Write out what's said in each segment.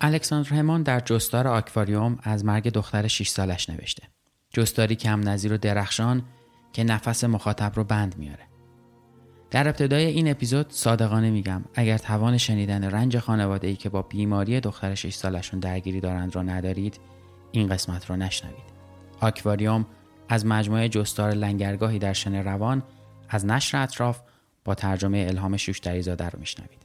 الکساندر همان در جستار آکواریوم از مرگ دختر 6 سالش نوشته. جستاری کم نظیر و درخشان که نفس مخاطب رو بند میاره. در ابتدای این اپیزود صادقانه میگم اگر توان شنیدن رنج خانواده ای که با بیماری دختر 6 سالشون درگیری دارند را ندارید این قسمت رو نشنوید. آکواریوم از مجموعه جستار لنگرگاهی در شن روان از نشر اطراف با ترجمه الهام شوشتری زاده رو میشنوید.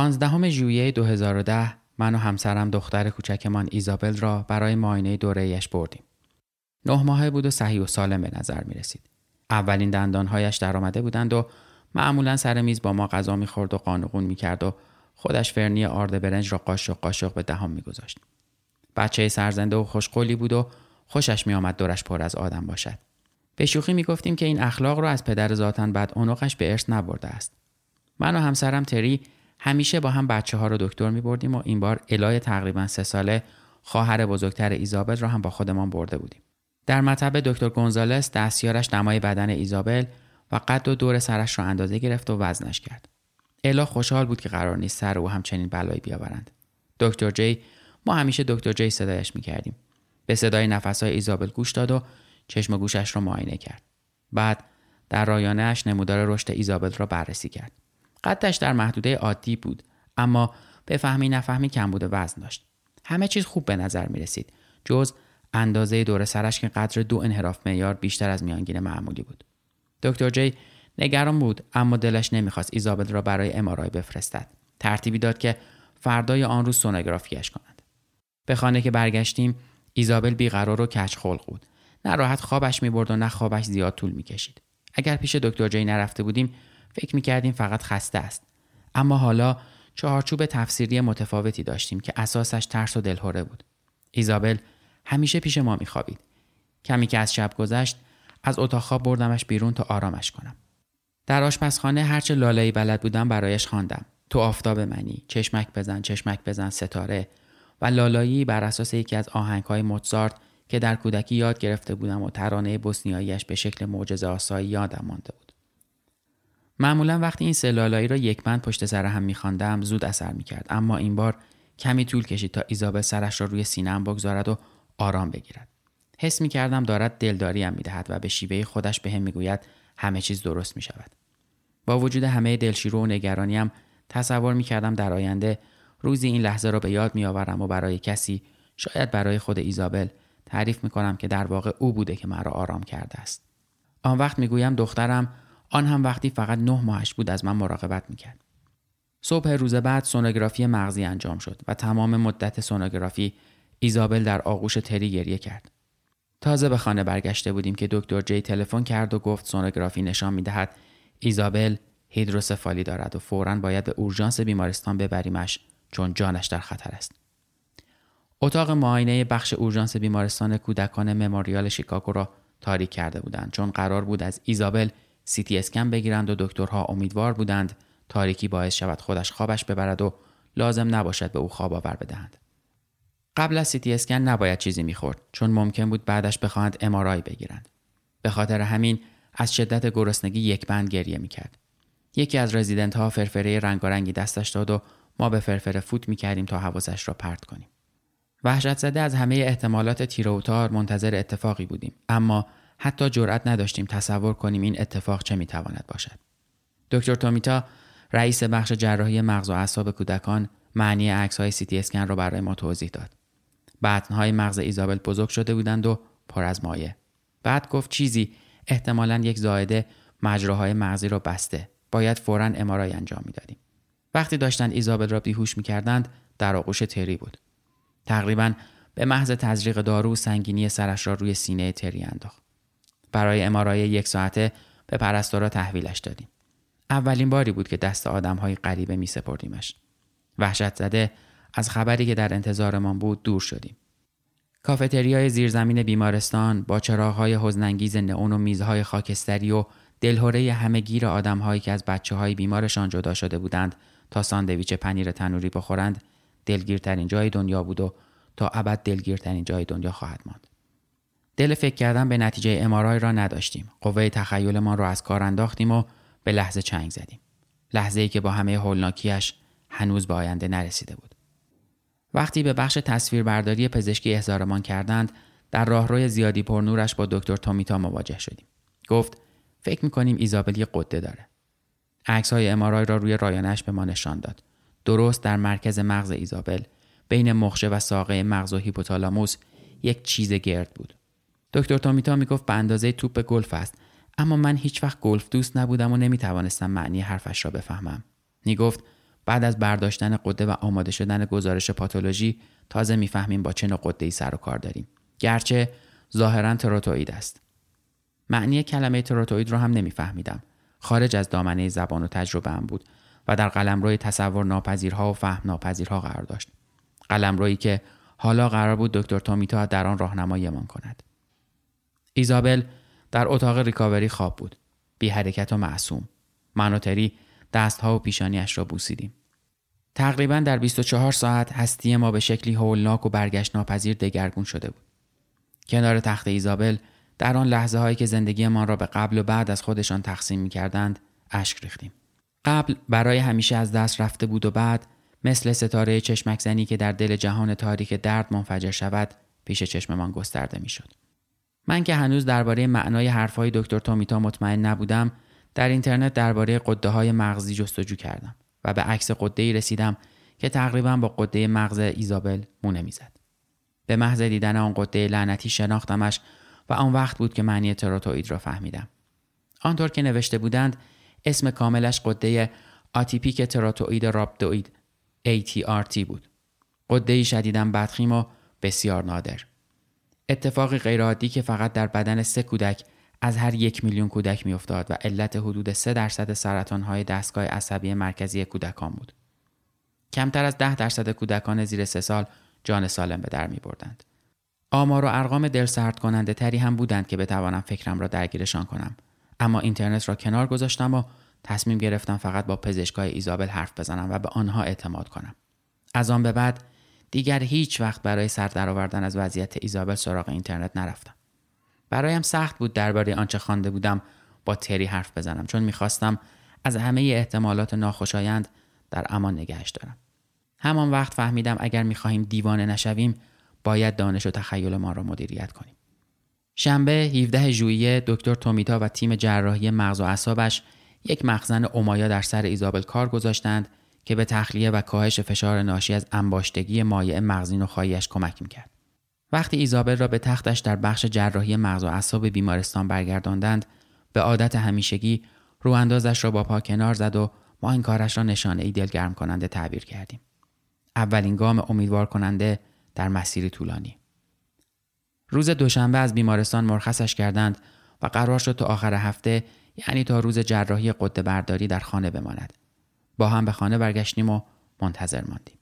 پانزدهم ژوئیه 2010 من و همسرم دختر کوچکمان ایزابل را برای معاینه دورهیش بردیم. نه ماهه بود و صحیح و سالم به نظر می رسید. اولین دندانهایش در آمده بودند و معمولا سر میز با ما غذا می‌خورد و قانقون می‌کرد و خودش فرنی آرد برنج را قاشق قاشق به دهان میگذاشت. بچه سرزنده و خوشقولی بود و خوشش میآمد دورش پر از آدم باشد. به شوخی می‌گفتیم که این اخلاق را از پدر ذاتن بعد اونقش به ارث نبرده است. من و همسرم تری همیشه با هم بچه ها رو دکتر می بردیم و این بار الای تقریبا سه ساله خواهر بزرگتر ایزابل را هم با خودمان برده بودیم. در مطب دکتر گونزالس دستیارش نمای بدن ایزابل و قد و دور سرش را اندازه گرفت و وزنش کرد. الا خوشحال بود که قرار نیست سر او همچنین بلایی بیاورند. دکتر جی ما همیشه دکتر جی صدایش می کردیم. به صدای نفسهای ایزابل گوش داد و چشم گوشش را معاینه کرد. بعد در رایانهاش نمودار رشد ایزابل را بررسی کرد. قدش در محدوده عادی بود اما به فهمی نفهمی کم بوده وزن داشت. همه چیز خوب به نظر می رسید جز اندازه دور سرش که قدر دو انحراف معیار بیشتر از میانگین معمولی بود. دکتر جی نگران بود اما دلش نمی‌خواست ایزابل را برای امارای بفرستد. ترتیبی داد که فردای آن روز سونوگرافیش کنند. به خانه که برگشتیم ایزابل بیقرار و کچ خلق بود نه راحت خوابش می‌برد و نه خوابش زیاد طول می‌کشید. اگر پیش دکتر جی نرفته بودیم فکر می‌کردیم فقط خسته است. اما حالا چهارچوب تفسیری متفاوتی داشتیم که اساسش ترس و دلهوره بود. ایزابل همیشه پیش ما میخوابید. کمی که از شب گذشت از اتاق خواب بردمش بیرون تا آرامش کنم. در آشپزخانه هرچه لالایی بلد بودم برایش خواندم. تو آفتاب منی چشمک بزن چشمک بزن ستاره. و لالایی بر اساس یکی از آهنگهای موتزارت که در کودکی یاد گرفته بودم و ترانه بوسنیاییش به شکل معجزه آسایی یادم مانده بود. معمولا وقتی این سلالایی را یک بند پشت سر هم میخواندم زود اثر می‌کرد. اما این بار کمی طول کشید تا ایزابل سرش را روی سینهام بگذارد و آرام بگیرد. حس می‌کردم دارد دلداریم می‌دهد و به شیوه خودش به می‌گوید همه چیز درست می‌شود. با وجود همه دلشیرو و نگرانیم تصور می‌کردم در آینده روزی این لحظه را به یاد میآورم و برای کسی شاید برای خود ایزابل تعریف می‌کنم که در واقع او بوده که مرا آرام کرده است. آن وقت می‌گویم دخترم آن هم وقتی فقط نه ماهش بود از من مراقبت می‌کرد. صبح روز بعد سونوگرافی مغزی انجام شد و تمام مدت سونوگرافی ایزابل در آغوش تری گریه کرد. تازه به خانه برگشته بودیم که دکتر جی تلفن کرد و گفت سونوگرافی نشان می‌دهد ایزابل هیدروسفالی دارد و فورا باید به اورژانس بیمارستان ببریمش چون جانش در خطر است. اتاق معاینه بخش اورژانس بیمارستان کودکان مموریال شیکاگو را تاریک کرده بودند چون قرار بود از ایزابل سیتی اسکن بگیرند و دکترها امیدوار بودند تاریکی باعث شود خودش خوابش ببرد و لازم نباشد به او خواب آور بدهند. قبل از سیتی اسکن نباید چیزی می‌خورد چون ممکن بود بعدش بخواهند ام‌آرآی بگیرند. به خاطر همین از شدت گرسنگی یک بند گریه می‌کرد. یکی از رزیدنت ها فرفره رنگارنگی دستش داد و ما به فرفره فوت می کردیم تا حواسش را پرت کنیم. وحشت زده از همه احتمالات تیروتار منتظر اتفاقی بودیم اما حتی جرأت نداشتیم تصور کنیم این اتفاق چه می‌تواند باشد. دکتر تومیتا رئیس بخش جراحی مغز و اعصاب کودکان معنی عکس های سی تی اسکن را برای ما توضیح داد. های مغز ایزابل بزرگ شده بودند و پر از مایه. بعد گفت چیزی احتمالا یک زایده مجراهای مغزی را بسته. باید فورا ام‌آرآی انجام می‌دادیم. وقتی داشتند ایزابل را بیهوش می‌کردند در آغوش تری بود. تقریبا به محض تزریق دارو سنگینی سرش را روی سینه تری انداخت. برای ام‌آرآی یک ساعته به پرستارا تحویلش دادیم. اولین باری بود که دست آدم های غریبه می سپردیمش. وحشت زده از خبری که در انتظارمان بود دور شدیم. کافتریای زیرزمین بیمارستان با چراغهای حزنانگیز نئون و میزهای خاکستری و دلهوره همهگیر آدمهایی که از بچه های بیمارشان جدا شده بودند تا ساندویچ پنیر تنوری بخورند دلگیرترین جای دنیا بود و تا ابد دلگیرترین جای دنیا خواهد ماند. دل فکر کردن به نتیجه امارای را نداشتیم. قوه تخیلمان را از کار انداختیم و به لحظه چنگ زدیم. لحظه ای که با همه هولناکیش هنوز به آینده نرسیده بود. وقتی به بخش تصویربرداری پزشکی احضارمان کردند در راهروی زیادی پرنورش با دکتر تومیتا مواجه شدیم گفت فکر می‌کنیم ایزابل یه قده داره عکس های امارای را روی رایانش به ما نشان داد درست در مرکز مغز ایزابل بین مخشه و ساقه مغز و هیپوتالاموس یک چیز گرد بود دکتر تومیتا می‌گفت به اندازه توپ گلف است. اما من هیچ وقت گلف دوست نبودم و نمی‌توانستم معنی حرفش را بفهمم. می‌گفت بعد از برداشتن قده و آماده شدن گزارش پاتولوژی تازه می‌فهمیم با چه نوع قده سر و کار داریم. گرچه ظاهرا تروتوئید است. معنی کلمه تروتوئید را هم نمیفهمیدم. خارج از دامنه زبان و تجربه هم بود و در قلمروی تصور ناپذیرها و فهم ناپذیرها قرار داشت. قلمرویی که حالا قرار بود دکتر تومیتا در آن راهنماییمان کند. ایزابل در اتاق ریکاوری خواب بود بی حرکت و معصوم منوتری دستها و پیشانیش را بوسیدیم. تقریبا در 24 ساعت هستی ما به شکلی هولناک و برگشت ناپذیر دگرگون شده بود. کنار تخت ایزابل در آن لحظه هایی که زندگی ما را به قبل و بعد از خودشان تقسیم می کردند اشک ریختیم. قبل برای همیشه از دست رفته بود و بعد مثل ستاره چشمک زنی که در دل جهان تاریک درد منفجر شود پیش چشممان گسترده می شد. من که هنوز درباره معنای حرفهای دکتر تومیتا مطمئن نبودم در اینترنت درباره قده های مغزی جستجو کردم و به عکس قده ای رسیدم که تقریبا با قده مغز ایزابل مونه می‌زد. به محض دیدن آن قده لعنتی شناختمش و آن وقت بود که معنی تروتوئید را فهمیدم. آنطور که نوشته بودند اسم کاملش قده آتیپیک تروتوئید رابدوئید ATRT بود. قده شدیداً بدخیم و بسیار نادر. اتفاقی غیرعادی که فقط در بدن سه کودک از هر یک میلیون کودک میافتاد و علت حدود 3 درصد سرطان های دستگاه عصبی مرکزی کودکان بود. کمتر از 10 درصد کودکان زیر سه سال جان سالم به در می بردند. آمار و ارقام دل سرد کننده تری هم بودند که بتوانم فکرم را درگیرشان کنم. اما اینترنت را کنار گذاشتم و تصمیم گرفتم فقط با پزشکای ایزابل حرف بزنم و به آنها اعتماد کنم. از آن به بعد دیگر هیچ وقت برای سر درآوردن از وضعیت ایزابل سراغ اینترنت نرفتم. برایم سخت بود درباره آنچه خوانده بودم با تری حرف بزنم چون می‌خواستم از همه احتمالات ناخوشایند در امان نگهش دارم همان وقت فهمیدم اگر می‌خواهیم دیوانه نشویم باید دانش و تخیل ما را مدیریت کنیم شنبه 17 ژوئیه دکتر تومیتا و تیم جراحی مغز و اعصابش یک مخزن اومایا در سر ایزابل کار گذاشتند که به تخلیه و کاهش فشار ناشی از انباشتگی مایع مغزی نخاییش کمک می‌کرد وقتی ایزابل را به تختش در بخش جراحی مغز و اعصاب بیمارستان برگرداندند به عادت همیشگی رو اندازش را با پا کنار زد و ما این کارش را نشانه ای دلگرم کننده تعبیر کردیم. اولین گام امیدوار کننده در مسیری طولانی. روز دوشنبه از بیمارستان مرخصش کردند و قرار شد تا آخر هفته یعنی تا روز جراحی قده برداری در خانه بماند. با هم به خانه برگشتیم و منتظر ماندیم.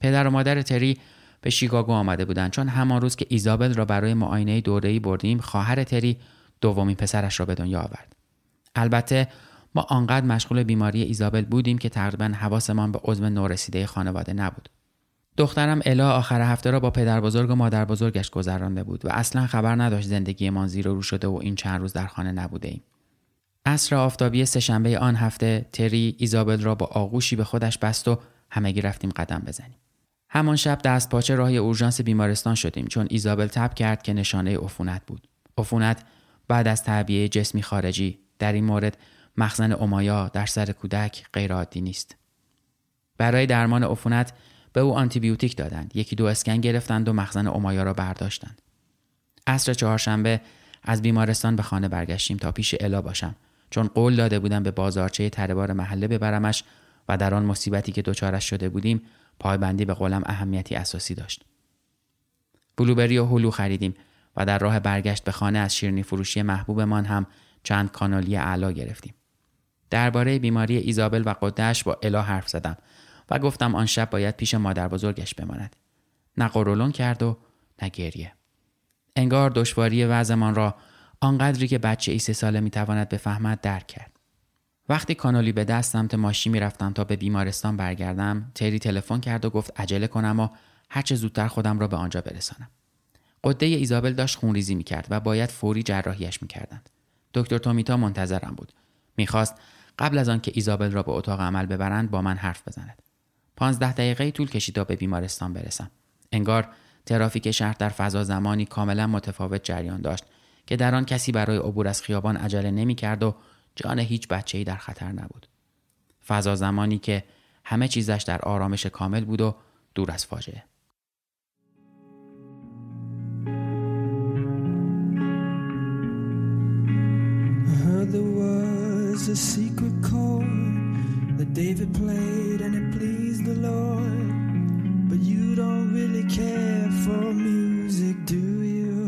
پدر و مادر تری به شیکاگو آمده بودند چون همان روز که ایزابل را برای معاینه دوره‌ای بردیم خواهر تری دومین پسرش را به دنیا آورد البته ما آنقدر مشغول بیماری ایزابل بودیم که تقریبا حواسمان به عضو نورسیده خانواده نبود دخترم الا آخر هفته را با پدر بزرگ و مادر بزرگش گذرانده بود و اصلا خبر نداشت زندگیمان زیر و رو شده و این چند روز در خانه نبوده ایم. عصر آفتابی سهشنبه آن هفته تری ایزابل را با آغوشی به خودش بست و همگی رفتیم قدم بزنیم. همان شب دست پاچه راهی اورژانس بیمارستان شدیم چون ایزابل تب کرد که نشانه عفونت بود. عفونت بعد از تعبیه جسمی خارجی در این مورد مخزن اومایا در سر کودک غیرعادی نیست. برای درمان عفونت به او آنتیبیوتیک دادند. یکی دو اسکن گرفتند و مخزن اومایا را برداشتند. عصر چهارشنبه از بیمارستان به خانه برگشتیم تا پیش الا باشم. چون قول داده بودم به بازارچه تربار محله ببرمش و در آن مصیبتی که دچارش شده بودیم پایبندی به قولم اهمیتی اساسی داشت. بلوبری و هلو خریدیم و در راه برگشت به خانه از شیرنی فروشی محبوبمان هم چند کانالی اعلا گرفتیم. درباره بیماری ایزابل و قدش با الا حرف زدم و گفتم آن شب باید پیش مادر بزرگش بماند. نه قرولون کرد و نه گریه. انگار دشواری وضعمان را آنقدری که بچه ای سه ساله می‌تواند بفهمد درک کرد. وقتی کانالی به دست سمت ماشین می‌رفتم تا به بیمارستان برگردم تری تلفن کرد و گفت عجله کنم و هرچه زودتر خودم را به آنجا برسانم. قده ایزابل داشت خونریزی می‌کرد و باید فوری جراحیش می‌کردند. دکتر تومیتا منتظرم بود. می‌خواست قبل از آنکه ایزابل را به اتاق عمل ببرند با من حرف بزند. پانزده دقیقه طول کشید تا به بیمارستان برسم. انگار ترافیک شهر در فضا زمانی کاملا متفاوت جریان داشت. که در آن کسی برای عبور از خیابان عجله نمی‌کرد و جان هیچ بچه ای در خطر نبود. فضا زمانی که همه چیزش در آرامش کامل بود و دور از فاجعه. a secret chord that David played and it pleased the Lord. But you don't really care for music, do you?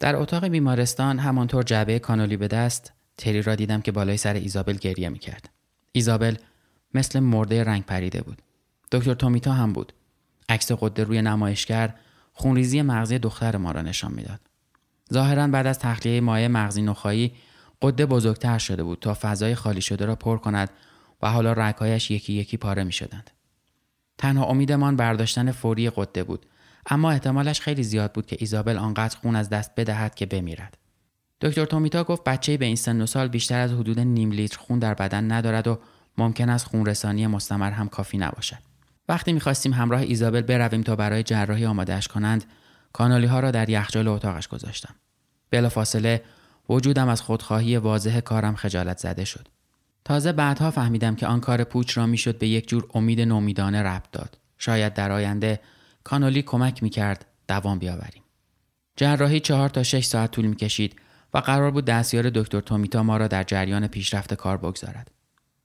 در اتاق بیمارستان همانطور جعبه کانولی به دست تری را دیدم که بالای سر ایزابل گریه می‌کرد. ایزابل مثل مرده رنگ پریده بود. دکتر تومیتا هم بود. عکس قده روی نمایشگر خونریزی مغزی دختر ما را نشان می‌داد. ظاهرا بعد از تخلیه مایع مغزی نخایی قده بزرگتر شده بود تا فضای خالی شده را پر کند و حالا رگهایش یکی یکی پاره می شدند. تنها امیدمان برداشتن فوری قده بود اما احتمالش خیلی زیاد بود که ایزابل آنقدر خون از دست بدهد که بمیرد. دکتر تومیتا گفت بچه به این سن و سال بیشتر از حدود نیم لیتر خون در بدن ندارد و ممکن است خون رسانی مستمر هم کافی نباشد. وقتی می‌خواستیم همراه ایزابل برویم تا برای جراحی آمادهش کنند، کانالی ها را در یخچال اتاقش گذاشتم. بلافاصله وجودم از خودخواهی واضح کارم خجالت زده شد. تازه بعدها فهمیدم که آن کار پوچ را می‌شد به یک جور امید نومیدانه ربط داد. شاید در آینده کانولی کمک می‌کرد دوام بیاوریم. جراحی چهار تا شش ساعت طول می‌کشید و قرار بود دستیار دکتر تومیتا ما را در جریان پیشرفت کار بگذارد.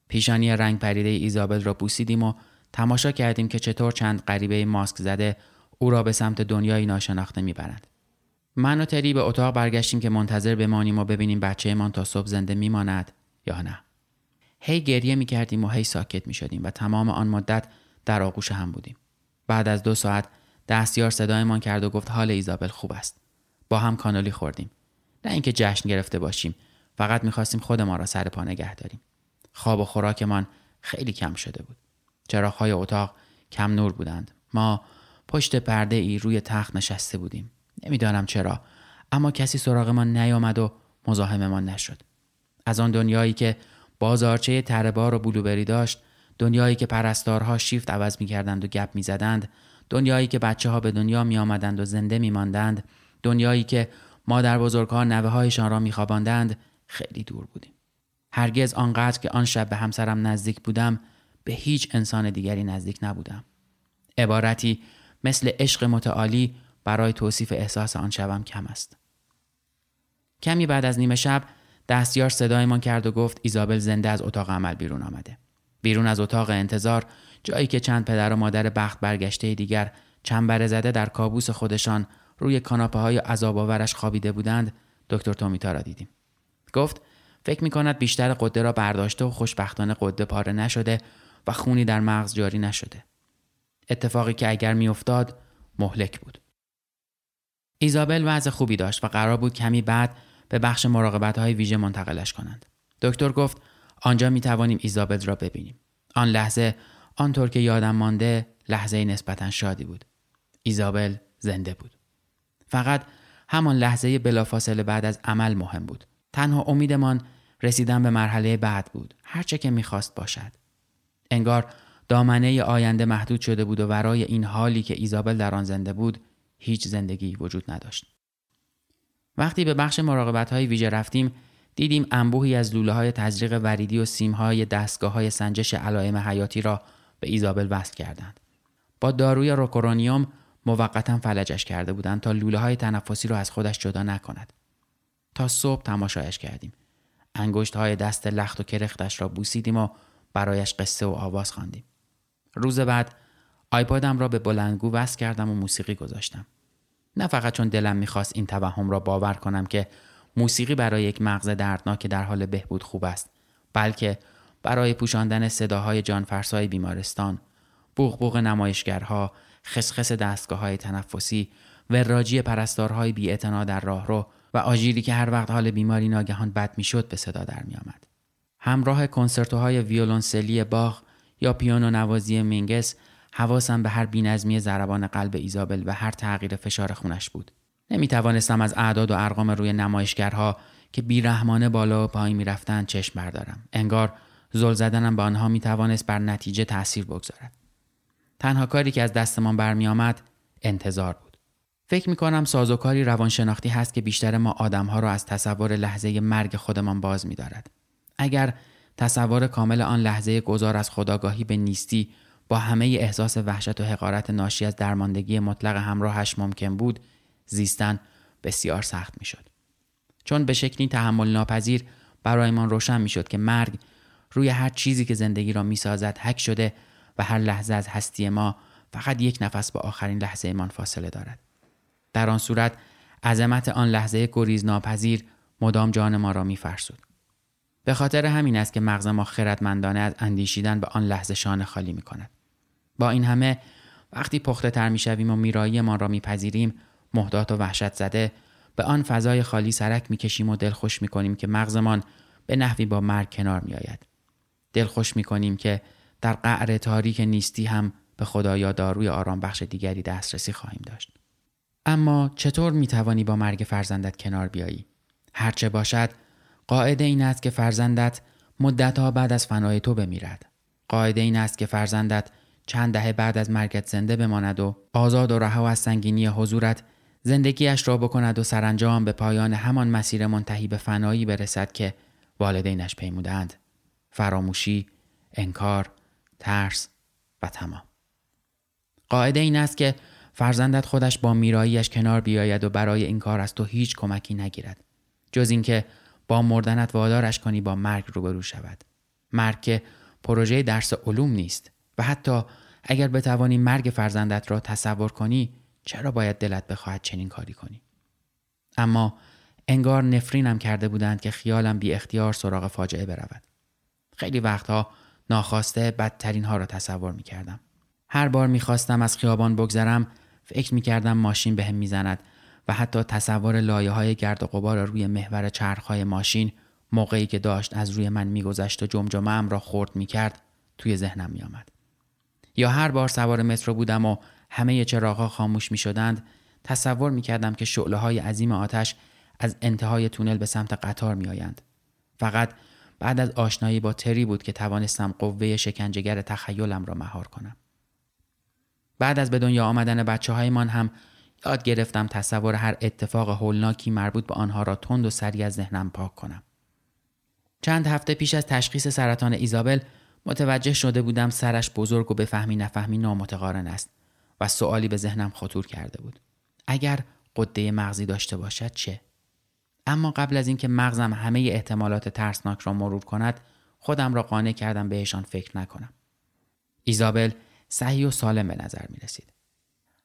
پیشانی رنگ پریده ایزابل را بوسیدیم و تماشا کردیم که چطور چند غریبه ماسک زده او را به سمت دنیایی ناشناخته می‌برند. من و تری به اتاق برگشتیم که منتظر بمانیم و ببینیم بچهمان تا صبح زنده میماند یا نه. هی گریه می‌کردیم و هی ساکت می‌شدیم و تمام آن مدت در آغوش هم بودیم. بعد از دو ساعت دستیار صدایمان کرد و گفت حال ایزابل خوب است. با هم کانالی خوردیم. نه اینکه جشن گرفته باشیم فقط می‌خواستیم خودمان را سر پا نگه داریم. خواب و خوراکمان خیلی کم شده بود. چراغهای اتاق کم نور بودند. ما پشت پرده ای روی تخت نشسته بودیم. نمی‌دانم چرا اما کسی سراغمان نیامد و مزاحممان نشد. از آن دنیایی که بازارچه تربار و بلوبری داشت دنیایی که پرستارها شیفت عوض می کردند و گپ می زدند دنیایی که بچه ها به دنیا می آمدند و زنده می ماندند دنیایی که مادر بزرگها نوه هایشان را می خواباندند خیلی دور بودیم. هرگز آنقدر که آن شب به همسرم نزدیک بودم به هیچ انسان دیگری نزدیک نبودم. عبارتی مثل عشق متعالی برای توصیف احساس آن شبم کم است. کمی بعد از نیمه شب دستیار صدایمان کرد و گفت ایزابل زنده از اتاق عمل بیرون آمده. بیرون از اتاق انتظار جایی که چند پدر و مادر بخت برگشته دیگر چنبره زده در کابوس خودشان روی کاناپه های عذاب آورش خوابیده بودند دکتر تومیتا را دیدیم گفت فکر می کند بیشتر قده را برداشته و خوشبختانه قده پاره نشده و خونی در مغز جاری نشده. اتفاقی که اگر میافتاد مهلک بود. ایزابل وضع خوبی داشت و قرار بود کمی بعد به بخش مراقبت های ویژه منتقلش کنند. دکتر گفت آنجا می توانیم ایزابل را ببینیم. آن لحظه آنطور که یادم مانده لحظه نسبتا شادی بود. ایزابل زنده بود. فقط همان لحظه بلافاصله بعد از عمل مهم بود. تنها امیدمان رسیدن به مرحله بعد بود. هرچه که می‌خواست باشد. انگار دامنه آینده محدود شده بود و ورای این حالی که ایزابل در آن زنده بود هیچ زندگی وجود نداشت. وقتی به بخش مراقبت های ویژه رفتیم دیدیم انبوهی از لوله های تزریق وریدی و سیم های دستگاه های سنجش علائم حیاتی را به ایزابل وصل کردند. با داروی روکورونیوم موقتا فلجش کرده بودند تا لوله های تنفسی را از خودش جدا نکند. تا صبح تماشایش کردیم. انگشت های دست لخت و کرختش را بوسیدیم و برایش قصه و آواز خواندیم. روز بعد آیپادم را به بلندگو وصل کردم و موسیقی گذاشتم. نه فقط چون دلم می‌خواست این توهم را باور کنم که موسیقی برای یک مغز دردناک در حال بهبود خوب است بلکه برای پوشاندن صداهای جانفرسای بیمارستان بوغ بوغ نمایشگرها خسخس دستگاه های تنفسی وراجی پرستارهای بی در راهرو و آژیری که هر وقت حال بیماری ناگهان بد می‌شد به صدا در می آمد. همراه کنسرتوهای ویولونسلی باغ یا پیانو نوازی مینگس حواسم به هر بینظمی ضربان قلب ایزابل و هر تغییر فشار خونش بود. نمی توانستم از اعداد و ارقام روی نمایشگرها که بیرحمانه بالا و پایین می رفتن چشم بردارم. انگار زل زدنم به آنها می توانست بر نتیجه تاثیر بگذارد. تنها کاری که از دستمان برمی آمد انتظار بود. فکر می کنم سازوکاری روانشناختی هست که بیشتر ما آدمها را از تصور لحظه مرگ خودمان باز می دارد. اگر تصور کامل آن لحظه گذار از خداگاهی به نیستی با همه احساس وحشت و حقارت ناشی از درماندگی مطلق همراهش ممکن بود زیستن بسیار سخت می شد. چون به شکلی تحمل ناپذیر برایمان روشن می شد که مرگ روی هر چیزی که زندگی را می سازد حک شده و هر لحظه از هستی ما فقط یک نفس با آخرین لحظه ایمان فاصله دارد. در آن صورت عظمت آن لحظه گریز ناپذیر مدام جان ما را می فرسود. به خاطر همین است که مغز ما خردمندانه از اندیشیدن به آن لحظه شانه خالی می کند. با این همه وقتی پخته تر می شویم و میرایی ما را میپذیریم محدات و وحشت زده به آن فضای خالی سرک می‌کشیم و دلخوش می‌کنیم که مغزمان به نحوی با مرگ کنار میآید. دلخوش می‌کنیم که در قعر تاریک نیستی هم به خدایا داروی آرام بخش دیگری دسترسی خواهیم داشت. اما چطور می‌توانی با مرگ فرزندت کنار بیایی؟ هرچه باشد قاعده این است که فرزندت مدتها بعد از فنای تو بمیرد. قاعده این است که فرزندت چند دهه بعد از مرگت زنده بماند و آزاد و رها از سنگینی حضورت زندگیش را بکند و سرانجام به پایان همان مسیر منتهی به فنایی برسد که والدینش پیمودند. فراموشی انکار ترس و تمام. قاعده این است که فرزندت خودش با میراییش کنار بیاید و برای این کار از تو هیچ کمکی نگیرد. جز اینکه با مردنت وادارش کنی با مرگ روبرو شود. مرگ که پروژه درس علوم نیست و حتی اگر بتوانی مرگ فرزندت را تصور کنی چرا باید دلت بخواهد چنین کاری کنی اما انگار نفرینم کرده بودند که خیالم بی اختیار سراغ فاجعه برود خیلی وقتها ناخواسته بدترین ها را تصور می کردم. هر بار می خواستم از خیابان بگذرم فکر می کردم ماشین بهم به زند و حتی تصور لایه های گرد و غبار روی محور چرخهای ماشین موقعی که داشت از روی من میگذشت و جمجمه را خورد می کرد توی ذهنم می آمد. یا هر بار سوار مترو بودم و همه چراغها خاموش می شدند تصور می کردم که شعله های عظیم آتش از انتهای تونل به سمت قطار می آیند. فقط بعد از آشنایی با تری بود که توانستم قوه شکنجهگر تخیلم را مهار کنم. بعد از به دنیا آمدن بچه هایمان هم یاد گرفتم تصور هر اتفاق هولناکی مربوط به آنها را تند و سریع از ذهنم پاک کنم. چند هفته پیش از تشخیص سرطان ایزابل متوجه شده بودم سرش بزرگ و بفهمی نفهمی نامتقارن است و سوالی به ذهنم خطور کرده بود. اگر قده مغزی داشته باشد چه؟ اما قبل از اینکه مغزم همه احتمالات ترسناک را مرور کند خودم را قانع کردم بهشان فکر نکنم. ایزابل صحیح و سالم به نظر می رسید.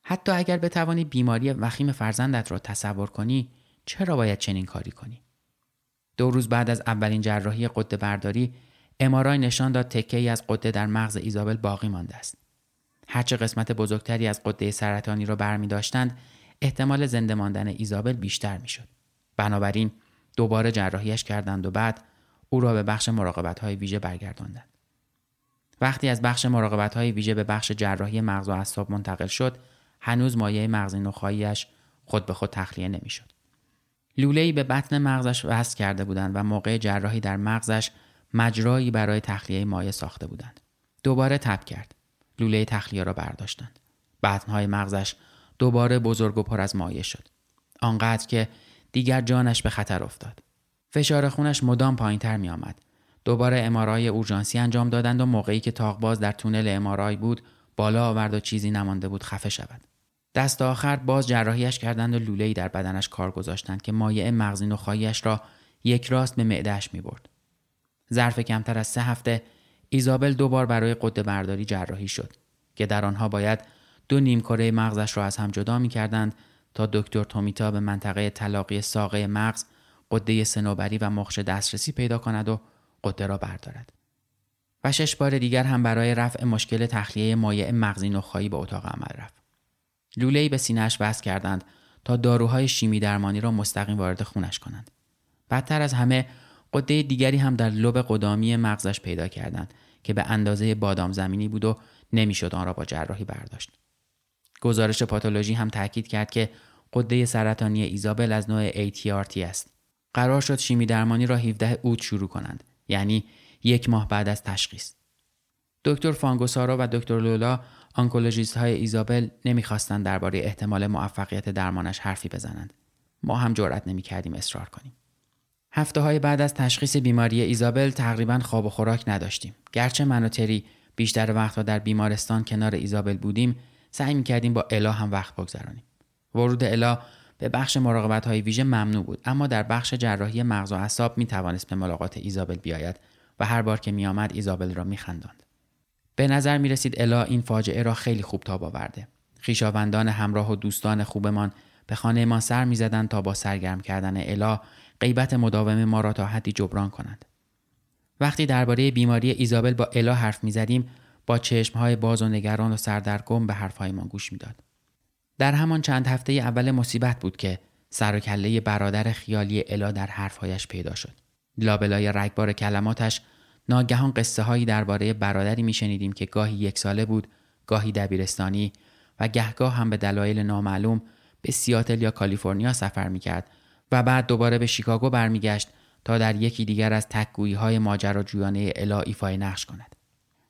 حتی اگر بتوانی بیماری وخیم فرزندت را تصور کنی چرا باید چنین کاری کنی؟ دو روز بعد از اولین جراحی قده برداری امارای نشان داد تکه ای از قده در مغز ایزابل باقی مانده است. هرچه قسمت بزرگتری از قده سرطانی را برمی داشتند احتمال زنده ماندن ایزابل بیشتر می شد. بنابراین دوباره جراحیش کردند و بعد او را به بخش مراقبت های ویژه برگرداندند. وقتی از بخش مراقبت های ویژه به بخش جراحی مغز و اعصاب منتقل شد هنوز مایه مغزی نخاییش خود به خود تخلیه نمی‌شد. لوله‌ای به بطن مغزش وصل کرده بودند و موقع جراحی در مغزش مجرایی برای تخلیه مایع ساخته بودند. دوباره تب کرد. لوله تخلیه را برداشتند. بطنهای مغزش دوباره بزرگ و پر از مایع شد. آنقدر که دیگر جانش به خطر افتاد. فشار خونش مدام پایین تر می آمد. دوباره امارای اورژانسی انجام دادند و موقعی که تاقباز در تونل امارای بود بالا آورد و چیزی نمانده بود خفه شود. دست آخر باز جراحیش کردند و لوله‌ای در بدنش کار گذاشتند که مایع مغزی نخاییش را یک راست به معدهش می برد. ظرف کمتر از سه هفته ایزابل دوبار برای قده برداری جراحی شد که در آنها باید دو نیمکره مغزش را از هم جدا می کردند تا دکتر تومیتا به منطقه طلاقی ساقه مغز قده سنوبری و مخش دسترسی پیدا کند و قده را بردارد. و شش بار دیگر هم برای رفع مشکل تخلیه مایع مغزی نخایی به اتاق عمل رفت. لوله‌ای به سینهش وصل کردند تا داروهای شیمی درمانی را مستقیم وارد خونش کنند. بدتر از همه قده دیگری هم در لب قدامی مغزش پیدا کردند که به اندازه بادام زمینی بود و نمی‌شد آن را با جراحی برداشت. گزارش پاتولوژی هم تاکید کرد که قده سرطانی ایزابل از نوع ATRT است. قرار شد شیمی درمانی را 17 اوت شروع کنند یعنی یک ماه بعد از تشخیص. دکتر فانگوسارو و دکتر لولا آنکولوژیست های ایزابل نمی‌خواستند درباره احتمال موفقیت درمانش حرفی بزنند. ما هم جرأت نمی‌کردیم اصرار کنیم. هفته های بعد از تشخیص بیماری ایزابل تقریبا خواب و خوراک نداشتیم. گرچه من و تری بیشتر وقتها در بیمارستان کنار ایزابل بودیم، سعی می‌کردیم با الا هم وقت بگذرانیم. ورود الا به بخش مراقبت های ویژه ممنوع بود اما در بخش جراحی مغز و اعصاب می توانست به ملاقات ایزابل بیاید و هر بار که می آمد ایزابل را می خنداند. به نظر می رسید الا این فاجعه را خیلی خوب تاب آورده. خیشاوندان همراه و دوستان خوبمان به خانه ما سر می تا با سرگرم کردن الا غیبت مداوم ما را تا حدی جبران کنند. وقتی درباره بیماری ایزابل با الا حرف می زدیم با چشمهای باز و نگران و سردرگم به حرفهایمان گوش می‌داد. در همان چند هفته اول مصیبت بود که سر و کله برادر خیالی الا در حرفهایش پیدا شد. لابلای رگبار کلماتش ناگهان قصه هایی درباره برادری میشنیدیم که گاهی یک ساله بود، گاهی دبیرستانی و گهگاه هم به دلایل نامعلوم به سیاتل یا کالیفرنیا سفر می‌کرد و بعد دوباره به شیکاگو برمیگشت تا در یکی دیگر از تکگویی های ماجراجویانه الا ایفای نقش کند.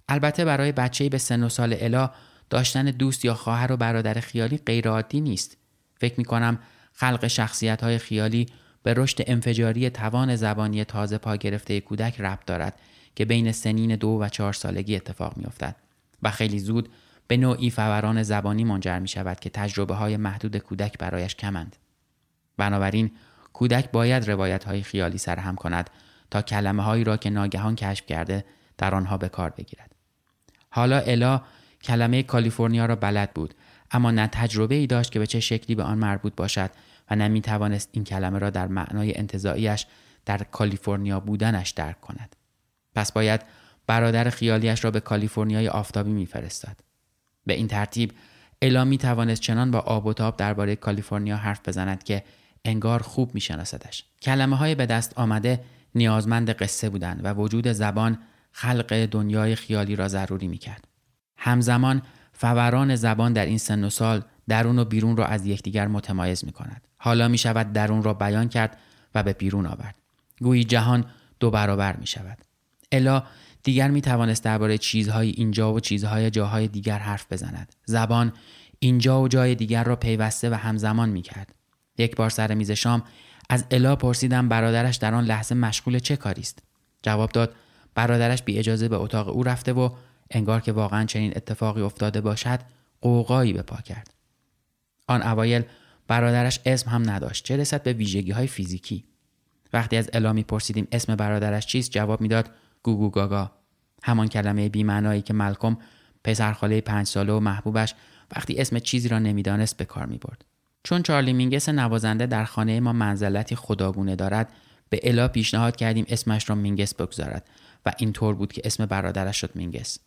البته برای بچه به سن و سال الا داشتن دوست یا خواهر و برادر خیالی غیرعادی نیست. فکر می کنم خلق شخصیت های خیالی به رشد انفجاری توان زبانی تازه پا گرفته کودک ربط دارد که بین سنین دو و چهار سالگی اتفاق می افتد و خیلی زود به نوعی فوران زبانی منجر می شود که تجربه های محدود کودک برایش کمند. بنابراین کودک باید روایت های خیالی سرهم کند تا کلمه هایی را که ناگهان کشف کرده در آنها به کار بگیرد. حالا الا کلمه کالیفرنیا را بلد بود اما نه تجربه ای داشت که به چه شکلی به آن مربوط باشد و نه می توانست این کلمه را در معنای انتظاییش در کالیفرنیا بودنش درک کند. پس باید برادر خیالیش را به کالیفرنیای آفتابی میفرستاد. به این ترتیب الا می توانست چنان با آب و تاب درباره کالیفرنیا حرف بزند که انگار خوب میشناسدش کلمه های به دست آمده نیازمند قصه بودند و وجود زبان خلق دنیای خیالی را ضروری می کرد. همزمان فوران زبان در این سن و سال درون و بیرون را از یکدیگر متمایز می کند. حالا می شود درون را بیان کرد و به بیرون آورد. گویی جهان دو برابر می شود. الا دیگر می توانست درباره چیزهای اینجا و چیزهای جاهای دیگر حرف بزند. زبان اینجا و جای دیگر را پیوسته و همزمان می کرد. یک بار سر میز شام از الا پرسیدم برادرش در آن لحظه مشغول چه کاری است. جواب داد برادرش بی اجازه به اتاق او رفته و انگار که واقعا چنین اتفاقی افتاده باشد قوقایی به پا کرد. آن اوایل برادرش اسم هم نداشت چه رسد به ویژگی های فیزیکی. وقتی از الا میپرسیدیم اسم برادرش چیست جواب می‌داد گوگو گاگا همان کلمه بیمعنایی که ملکم پسرخاله پنج ساله و محبوبش وقتی اسم چیزی را نمی‌دانست به کار می برد. چون چارلی مینگس نوازنده در خانه ما منزلتی خداگونه دارد به الا پیشنهاد کردیم اسمش را مینگس بگذارد و اینطور بود که اسم برادرش شد مینگس.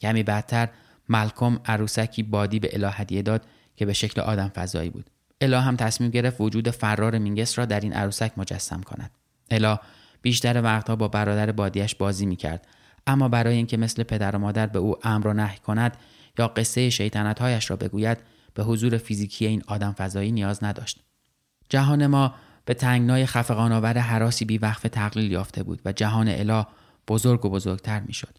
کمی بعدتر ملکم عروسکی بادی به الا هدیه داد که به شکل آدم فضایی بود. الا هم تصمیم گرفت وجود فرار مینگس را در این عروسک مجسم کند. الا بیشتر وقتها با برادر بادیش بازی می‌کرد اما برای اینکه مثل پدر و مادر به او امر و نهی کند یا قصه شیطنتهایش را بگوید به حضور فیزیکی این آدم فضایی نیاز نداشت جهان ما به تنگنای خفقانآور حراسی بی وقف تقلیل یافته بود و جهان الا بزرگ و بزرگتر می‌شد.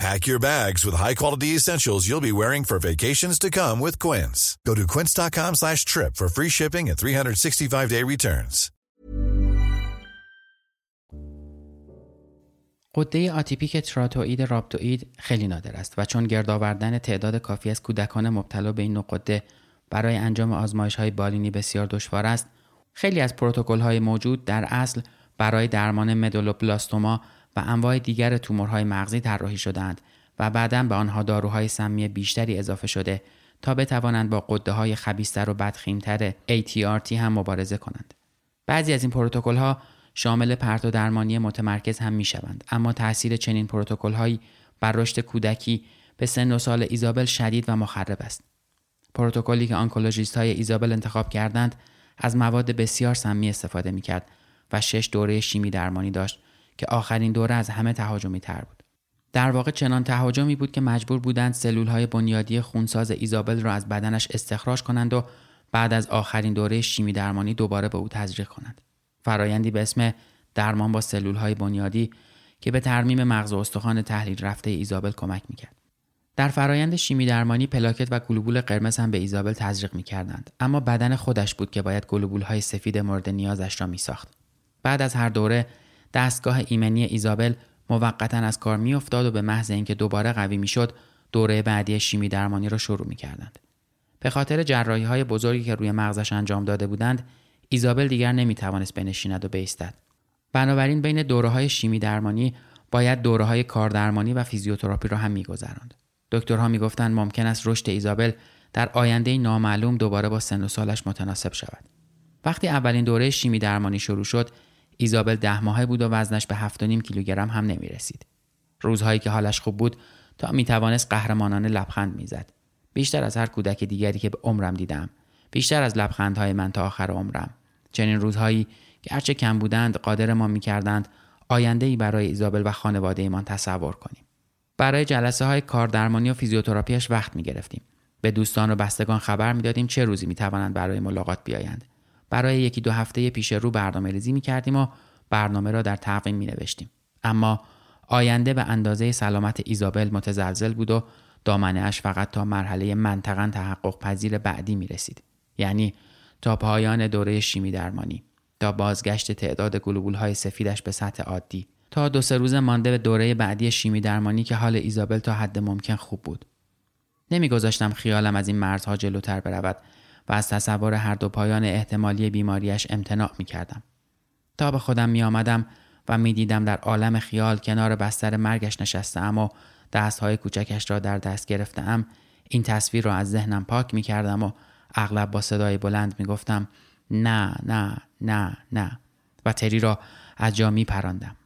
Pack your bags with high-quality essentials you'll be wearing for vacations to come with Quince. Go to quince.com slash trip for free shipping and 365-day returns. قده آتیپیک تراتوئید رابتوئید خیلی نادر است و چون گرد آوردن تعداد کافی از کودکان مبتلا به این نوع قده برای انجام آزمایش های بالینی بسیار دشوار است خیلی از پروتکل های موجود در اصل برای درمان مدولوبلاستوما و انواع دیگر تومورهای مغزی طراحی شدند و بعدا به آنها داروهای سمی بیشتری اضافه شده تا بتوانند با قده های خبیستر و بدخیمتر ATRT هم مبارزه کنند. بعضی از این پروتکل ها شامل پرتو درمانی متمرکز هم می شوند اما تاثیر چنین پروتکل هایی بر رشد کودکی به سن و سال ایزابل شدید و مخرب است. پروتکلی که آنکولوژیست های ایزابل انتخاب کردند از مواد بسیار سمی استفاده می کرد و شش دوره شیمی درمانی داشت که آخرین دوره از همه تهاجمی تر بود. در واقع چنان تهاجمی بود که مجبور بودند سلول های بنیادی خونساز ایزابل را از بدنش استخراج کنند و بعد از آخرین دوره شیمی درمانی دوباره به او تزریق کنند. فرایندی به اسم درمان با سلول های بنیادی که به ترمیم مغز استخوان تحلیل رفته ایزابل کمک می‌کرد. در فرایند شیمی درمانی پلاکت و گلوبول قرمز هم به ایزابل تزریق می‌کردند اما بدن خودش بود که باید گلوبول های سفید مورد نیازش را میساخت. بعد از هر دوره دستگاه ایمنی ایزابل موقتا از کار میافتاد و به محض اینکه دوباره قوی می‌شد دوره بعدی شیمی درمانی را شروع می‌کردند. به خاطر جراحی های بزرگی که روی مغزش انجام داده بودند ایزابل دیگر نمی‌توانست بنشیند و بایستد. بنابراین بین دوره های شیمی درمانی باید دوره های کاردرمانی و فیزیوتراپی را هم میگذراند. دکترها می‌گفتند ممکن است رشد ایزابل در آینده نامعلوم دوباره با سن و سالش متناسب شود. وقتی اولین دوره شیمی درمانی شروع شد ایزابل ده ماهه بود و وزنش به 7.5 کیلوگرم هم نمی رسید. روزهایی که حالش خوب بود تا می توانست قهرمانانه لبخند می‌زد. بیشتر از هر کودک دیگری که به عمرم دیدم. بیشتر از لبخندهای من تا آخر عمرم. چنین روزهایی که هرچه کم بودند قادر ما می‌کردند آینده ای برای ایزابل و خانواده ایمان تصور کنیم. برای جلسه های کاردرمانی و فیزیوتراپیش وقت می گرفتیم. به دوستان و بستگان خبر می‌دادیم چه روزی می توانند برای ملاقات بیایند. برای یکی دو هفته پیش رو برنامه ریزی می کردیم و برنامه را در تقویم می نوشتیم. اما آینده به اندازه سلامت ایزابل متزلزل بود و دامنه اش فقط تا مرحله منطقا تحقق پذیر بعدی می رسید. یعنی تا پایان دوره شیمی درمانی. تا بازگشت تعداد گلوبول های سفیدش به سطح عادی تا دو سه روز مانده به دوره بعدی شیمی درمانی که حال ایزابل تا حد ممکن خوب بود نمیگذاشتم خیالم از این مرزها جلوتر برود و از تصور هر دو پایان احتمالی بیماریش امتناع می کردم. تا به خودم می آمدم و می دیدم در عالم خیال کنار بستر مرگش نشسته و دستهای کوچکش را در دست گرفته این تصویر را از ذهنم پاک می کردم و اغلب با صدای بلند می گفتم نه نه نه نه و تری را از جا می پراندم.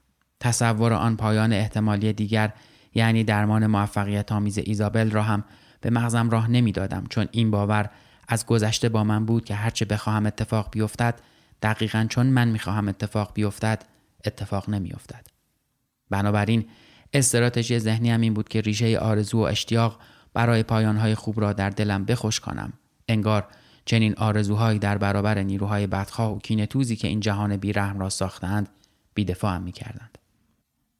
تصور آن پایان احتمالی دیگر یعنی درمان موفقیت آمیز ایزابل را هم به مغزم راه نمی‌دادم چون این باور از گذشته با من بود که هرچه بخواهم اتفاق بیفتد دقیقا چون من می‌خواهم اتفاق بیفتد اتفاق نمیافتد. بنابراین استراتژی ذهنی هم این بود که ریشه آرزو و اشتیاق برای پایانهای خوب را در دلم بخوش کنم. انگار چنین آرزوهایی در برابر نیروهای بدخواه و کینتوزی که این جهان بیرحم را ساختند بیدفاعم می‌کردند.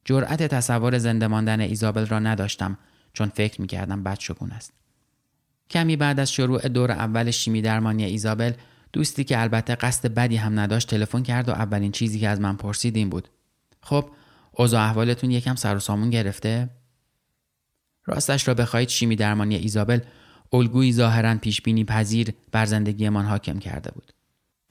جرأت تصور زنده ماندن ایزابل را نداشتم چون فکر می‌کردم بدشگون است. کمی بعد از شروع دور اول شیمی درمانی ایزابل دوستی که البته قصد بدی هم نداشت تلفن کرد و اولین چیزی که از من پرسید این بود. خب اوضاع احوالتون یکم سر و سامون گرفته؟ راستش را بخواهید شیمی درمانی ایزابل الگویی ظاهرا پیشبینی پذیر بر زندگیمان حاکم کرده بود.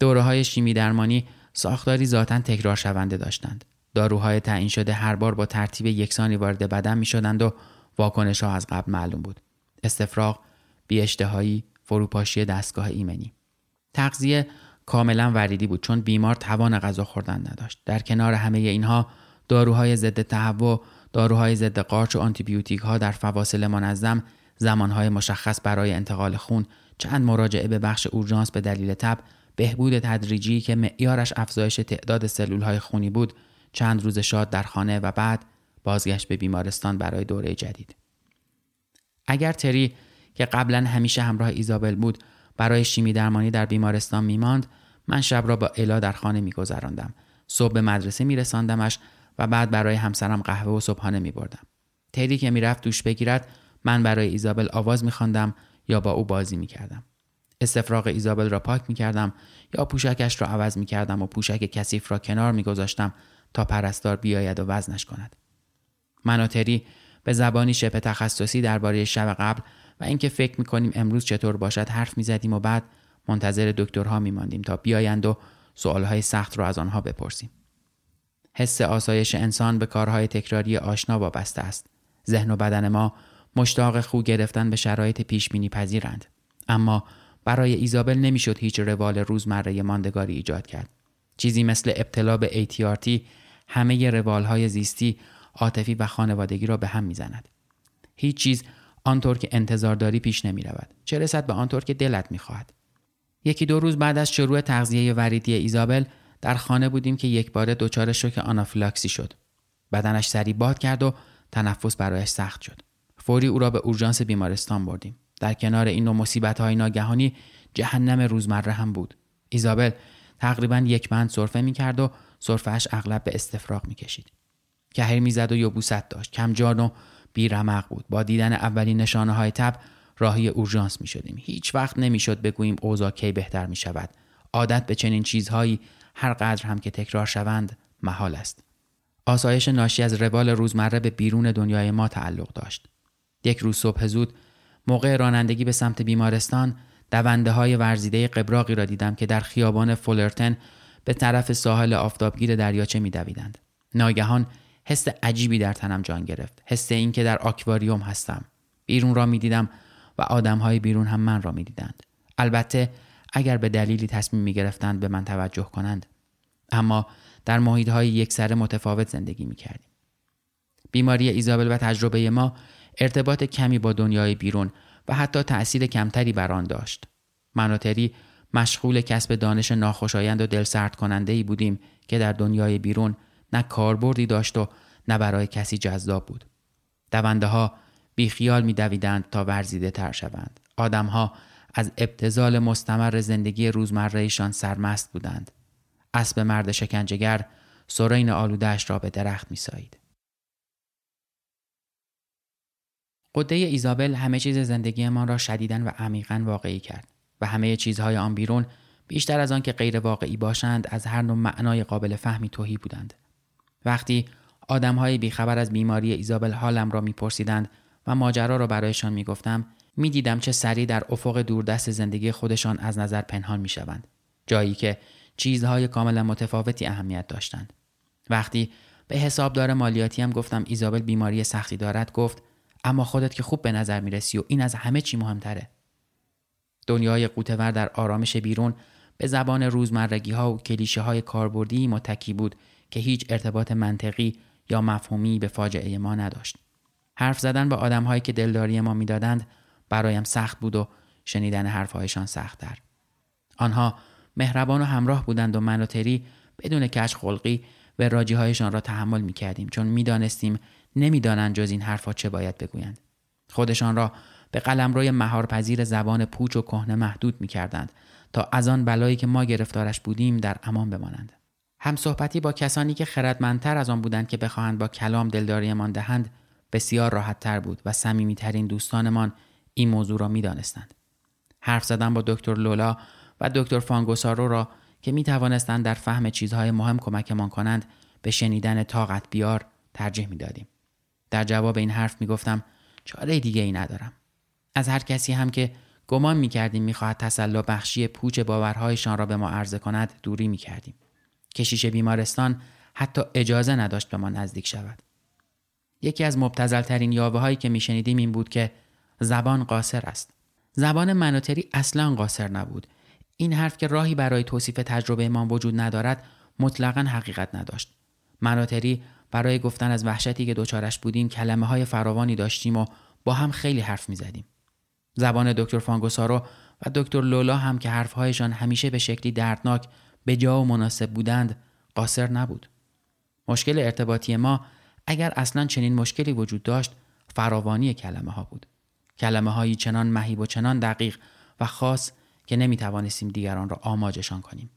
دوره های شیمی درمانی ساختاری ذاتا تکرار شونده داشتند. داروهای تعیین شده هر بار با ترتیب یکسانی وارد بدن می شدند و واکنش ها از قبل معلوم بود. استفراغ بی اشتهایی فروپاشی دستگاه ایمنی. تغذیه کاملا وریدی بود چون بیمار توان غذا خوردن نداشت. در کنار همه اینها داروهای ضد تهوع داروهای ضد قارچ و آنتیبیوتیک ها در فواصل منظم زمانهای مشخص برای انتقال خون چند مراجعه به بخش اورژانس به دلیل تب بهبود تدریجی که معیارش افزایش تعداد سلول های خونی بود چند روز شاد در خانه و بعد بازگشت به بیمارستان برای دوره جدید. اگر تری که قبلا همیشه همراه ایزابل بود. برای شیمی درمانی در بیمارستان میماند. من شب را با الا در خانه میگذراندم. صبح به مدرسه میرساندمش و بعد برای همسرم قهوه و صبحانه میبردم. تری که می‌رفت دوش بگیرد من برای ایزابل آواز میخواندم یا با او بازی می‌کردم. استفراغ ایزابل را پاک می‌کردم یا پوشکش را عوض می‌کردم و پوشک کثیف را کنار میگذاشتم تا پرستار بیاید و وزنش کند. من و تری به زبانی شبه تخصصی درباره شب قبل و اینکه فکر می‌کنیم امروز چطور باشد حرف می‌زدیم و بعد منتظر دکترها میماندیم تا بیایند و سوالهای سخت را از آنها بپرسیم. حس آسایش انسان به کارهای تکراری آشنا وابسته است. ذهن و بدن ما مشتاق خو گرفتن به شرایط پیش بینی پذیرند. اما برای ایزابل نمی‌شد هیچ روال روزمره ماندگاری ایجاد کرد. چیزی مثل ابتلا به ATRT همه روالهای زیستی عاطفی و خانوادگی را به هم می‌زند. هیچ چیز آنطور که انتظار داری پیش نمی رود چه رسد به آنطور که دلت می خواهد. یکی دو روز بعد از شروع تغذیه وریدی ایزابل در خانه بودیم که یک بار دچار شوک آنافیلاکسی شد. بدنش سری باد کرد و تنفس برایش سخت شد. فوری او را به اورژانس بیمارستان بردیم. در کنار این نوع مصیبت های ناگهانی جهنم روزمره هم بود. ایزابل تقریبا یک بند سرفه می کرد و سرفهش اغلب به استفراغ می کشید کهر می‌زد و یبوست داشت. کمجان و بیرمق بود. با دیدن اولین نشانه های تب راهی اورژانس می شدیم هیچ وقت نمی‌شد بگوییم اوضاع کی بهتر می شود عادت به چنین چیزهایی هر قدر هم که تکرار شوند محال است. آسایش ناشی از روال روزمره به بیرون دنیای ما تعلق داشت. یک روز صبح زود موقع رانندگی به سمت بیمارستان دونده های ورزیده قبراقی را دیدم که در خیابان فولرتن به طرف ساحل آفتابگیر دریاچه میدویدند. ناگهان حس عجیبی در تنم جان گرفت حس اینکه در آکواریوم هستم بیرون را می‌دیدم و آدمهای بیرون هم من را می‌دیدند البته اگر به دلیلی تصمیم می گرفتند به من توجه کنند اما در محیط های یک سر متفاوت زندگی می کردیم. بیماری ایزابل و تجربه ما ارتباط کمی با دنیای بیرون و حتی تأثیر کمتری بر آن داشت. منوتری مشغول کسب دانش ناخوشایند و دلسرد کننده ای بودیم که در دنیای بیرون نه کاربردی داشت و نه برای کسی جذاب بود. دونده ها بیخیال می دویدند تا ورزیده تر شوند. آدم ها از ابتزال مستمر زندگی روزمرهشان سرمست بودند. اسب مرد شکنجهگر سرین آلودهش را به درخت می سایید. قده ایزابل همه چیز زندگیمان را شدیدن و عمیقا واقعی کرد و همه چیزهای آن بیرون بیشتر از آن که غیر واقعی باشند از هر نوع معنای قابل فهمی توهی بودند وقتی آدمهای بیخبر از بیماری ایزابل حالم را میپرسیدند و ماجرا را برایشان می‌گفتم می‌دیدم چه سریع در افق دوردست زندگی خودشان از نظر پنهان می‌شوند جایی که چیزهای کاملا متفاوتی اهمیت داشتند. وقتی به حسابدار مالیاتی هم گفتم ایزابل بیماری سختی دارد گفت اما خودت که خوب به نظر می‌رسی و این از همه چی مهمتره. دنیای قوتور در آرامش بیرون به زبان روزمرگی ها و کلیشه های کاربردی متکی بود که هیچ ارتباط منطقی یا مفهومی به فاجعه ما نداشت. حرف زدن با آدم هایی که دلداری ما می‌دادند برایم سخت بود و شنیدن حرفهایشان سختتر. آنها مهربان و همراه بودند و من و تری بدون کش خلقی و راجی هایشان را تحمل می کردیم چون می‌دانستیم نمی‌دانند جز این حرفها چه باید بگویند. خودشان را به قلمروی مهارپذیر زبان پوچ و کهنه محدود می کردند تا از آن بلایی که ما گرفتارش بودیم در امان بمانند. هم صحبتی با کسانی که خردمندتر از آن بودند که بخواهند با کلام دلداریمان دهند بسیار راحت تر بود و صمیمیترین دوستانمان این موضوع را می‌دانستند. حرف زدن با دکتر لولا و دکتر فانگوسارو را که می توانستند در فهم چیزهای مهم کمکمان کنند به شنیدن طاقت بیار ترجیح می دادیم. در جواب این حرف می گفتم چاره دیگه ای ندارم. از هر کسی هم که گمان می کردیم می خواهد تسلا بخشی پوچ باورهایشان را به ما عرضه کند دوری می کردیم. کشیش بیمارستان حتی اجازه نداشت به ما نزدیک شود. یکی از مبتزلترین یاوه هایی که میشنیدیم این بود که زبان قاصر است. زبان منوتری اصلا قاصر نبود. این حرف که راهی برای توصیف تجربه ما وجود ندارد مطلقا حقیقت نداشت. منوتری برای گفتن از وحشتی که دوچارش بودیم کلمه های فراوانی داشتیم و با هم خیلی حرف می زدیم. زبان دکتر فانگوسارو و دکتر لولا هم که حرفهایشان همیشه به شکلی دردناک به جا و مناسب بودند قاصر نبود. مشکل ارتباطی ما اگر اصلا چنین مشکلی وجود داشت فراوانی کلمه ها بود. کلمه هایی چنان مهیب و چنان دقیق و خاص که نمی توانستیم دیگران را آماجشان کنیم.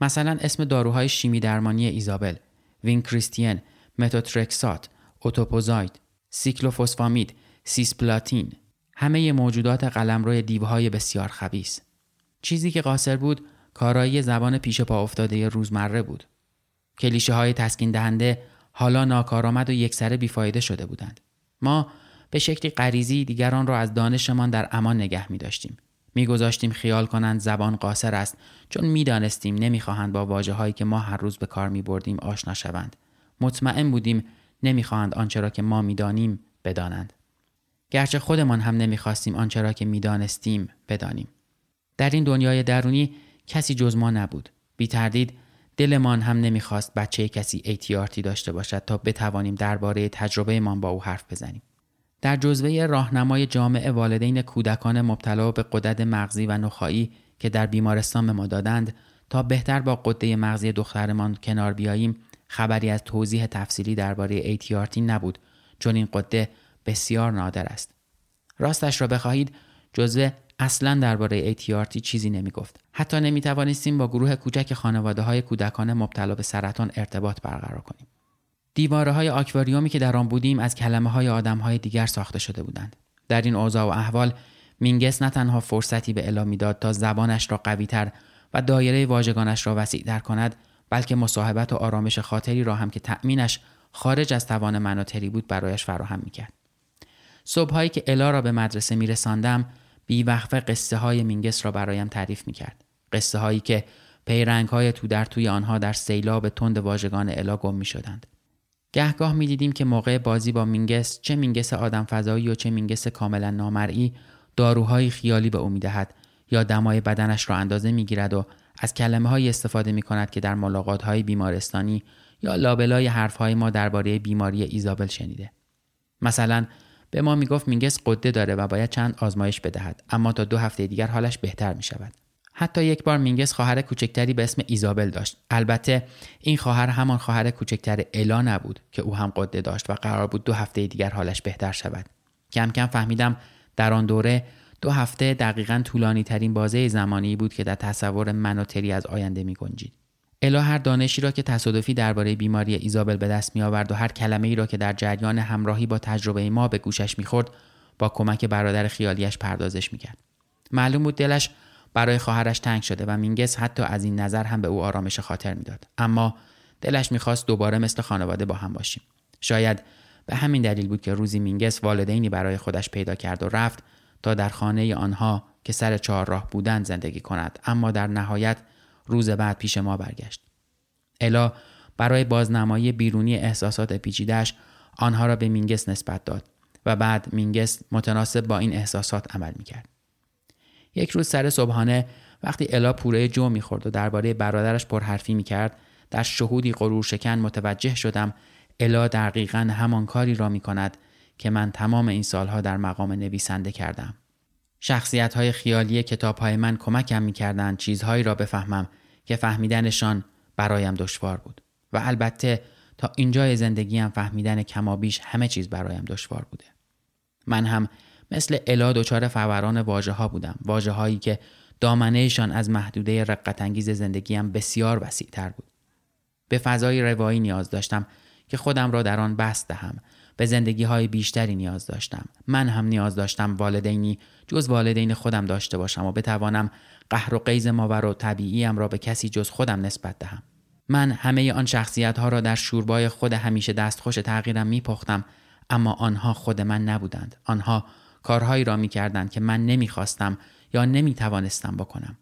مثلا اسم داروهای شیمی درمانی ایزابل، وین کریستین، متوترکسات، اوتوپوزاید، سیکلوفوسفامید، سیسپلاتین، همه موجودات قلمرو دیوهای بسیار خبیس. چیزی که قاصر بود کارایی زبان پیش پا افتاده روزمره بود. کلیشه های تسکین دهنده حالا ناکارآمد و یکسره بیفایده شده بودند. ما به شکلی غریزی دیگران را از دانشمان در امان نگه می داشتیم. میگذاشتیم خیال کنند زبان قاصر است چون می‌دانستیم نمی‌خواهند با واجه هایی که ما هر روز به کار می بردیم آشنا شوند. مطمئن بودیم نمی‌خواهند آنچه را که ما می‌دانیم بدانند. گرچه خودمان هم نمی‌خواستیم آنچه را که می‌دانستیم بدانیم. در این دنیای درونی کسی جز ما نبود. بی تردید دلمان هم نمی‌خواست بچه کسی ایتیارتی داشته باشد تا بتوانیم درباره تجربهمان با او حرف بزنیم. در جزوه راهنمای جامع والدین کودکان مبتلا به قدرت مغزی و نخایی که در بیمارستان به ما دادند تا بهتر با قده مغزی دخترمان کنار بیاییم خبری از توضیح تفصیلی درباره ایتیارتی نبود چون این قده بسیار نادر است. راستش را بخواهید جزوه اصلا درباره ATRT چیزی نمی گفت. حتی نمی توانستیم با گروه کوچک خانواده های کودکان مبتلا به سرطان ارتباط برقرار کنیم. دیواره های آکواریومی که در آن بودیم از کلمه های آدم های دیگر ساخته شده بودند. در این اوضاع و احوال مینگس نه تنها فرصتی به الا می‌داد تا زبانش را قویتر و دایره واژگانش را وسیعتر کند بلکه مصاحبت و آرامش خاطری را هم که تأمینش خارج از توان مناطری بود برایش فراهم می‌کرد صبحهایی که الا را به مدرسه میرساندم بیوقفه قصه های مینگس را برایم تعریف می کرد. قصه هایی که پیرنگ های تو در توی آنها در سیلاب تند واژگان الا گم می شدند. گهگاه می دیدیم که موقع بازی با مینگس چه مینگس آدم فضایی و چه مینگس کاملا نامرئی داروهای خیالی به او می دهد یا دمای بدنش را اندازه می گیرد و از کلمه هایی استفاده می کند که در ملاقات های بیمارستانی یا لابلای حرف های ما درباره بیماری ایزابل شنیده. مثلا به ما می‌گفت مینگس غده داره و باید چند آزمایش بدهد اما تا دو هفته دیگر حالش بهتر می شود. حتی یک بار مینگس خواهر کوچکتری به اسم ایزابل داشت. البته این خواهر همان خواهر کوچکتر الا نبود که او هم قده داشت و قرار بود دو هفته دیگر حالش بهتر شود. کم کم فهمیدم در آن دوره دو هفته دقیقا طولانی ترین بازه زمانی بود که در تصور من و تری از آینده می گنجید. الا هر دانشی را که تصادفی درباره بیماری ایزابل به دست می آورد و هر کلمه ای را که در جریان همراهی با تجربه ما به گوشش می‌خورد با کمک برادر خیالیش پردازش می‌کرد. معلوم بود دلش برای خواهرش تنگ شده و مینگس حتی از این نظر هم به او آرامش خاطر می‌داد. اما دلش می‌خواست دوباره مثل خانواده با هم باشیم. شاید به همین دلیل بود که روزی مینگس والدینی برای خودش پیدا کرد و رفت تا در خانه آنها که سر چهارراه بودند زندگی کند. اما در نهایت روز بعد پیش ما برگشت الا برای بازنمایی بیرونی احساسات پیچیدهش آنها را به مینگس نسبت داد و بعد مینگس متناسب با این احساسات عمل می‌کرد یک روز سر صبحانه وقتی الا پوره جو می‌خورد و درباره برادرش پرحرفی می‌کرد در شهودی غرور شکن متوجه شدم الا دقیقا همان کاری را می کند که من تمام این سالها در مقام نویسنده کردم. شخصیت های خیالی کتاب های من کمکم می چیزهایی را بفهمم که فهمیدنشان برایم دشوار بود و البته تا اینجای زندگیم فهمیدن کمابیش همه چیز برایم دشوار بوده. من هم مثل الا دچار فوران واژه ها بودم واجه هایی که دامنهشان از محدوده رقت انگیز زندگیم بسیار وسیع تر بود. به فضای روایی نیاز داشتم که خودم را در آن بست دهم به زندگی های بیشتری نیاز داشتم من هم نیاز داشتم والدینی جز والدین خودم داشته باشم و بتوانم قهر و قیز ماور و طبیعیم را به کسی جز خودم نسبت دهم. من همه آن شخصیت ها را در شوربای خود همیشه دستخوش تغییرم میپختم اما آنها خود من نبودند. آنها کارهایی را می‌کردند که من نمی‌خواستم یا نمی‌توانستم بکنم.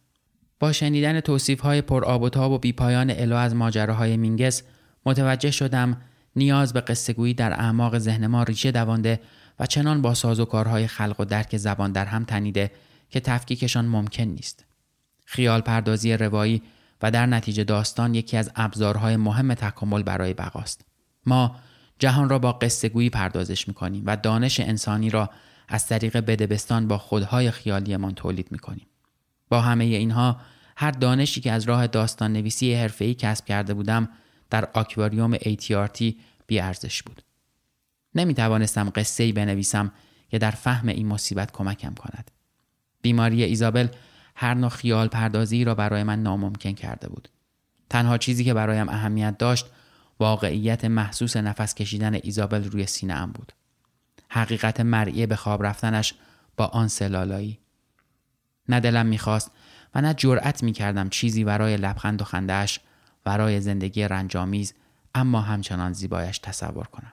با شنیدن توصیف های پر آب و تاب و بیپایان الو از ماجراهای مینگس متوجه شدم نیاز به قصهگویی در اعماق ذهن ما ریشه دوانده و چنان با ساز و کارهای خلق و درک زبان در هم تنیده که تفکیکشان ممکن نیست. خیال پردازی روایی و در نتیجه داستان یکی از ابزارهای مهم تکامل برای بقاست. ما جهان را با قصهگویی پردازش می‌کنیم و دانش انسانی را از طریق بدبستان با خودهای خیالیمان تولید می‌کنیم. با همه اینها هر دانشی که از راه داستان نویسی حرفه‌ای کسب کرده بودم در آکواریوم ATRT ارزش بود. نمی توانستم قصه ای بنویسم که در فهم این مصیبت کمکم کند. بیماری ایزابل هر نوع خیال پردازی را برای من ناممکن کرده بود. تنها چیزی که برایم اهمیت داشت واقعیت محسوس نفس کشیدن ایزابل روی سینه ام بود. حقیقت مرئی به خواب رفتنش با آن سلالایی. نه دلم می‌خواست و نه جرأت می‌کردم چیزی برای لبخند و خندهاش برای زندگی رنجامیز اما همچنان زیبایش تصور کنم.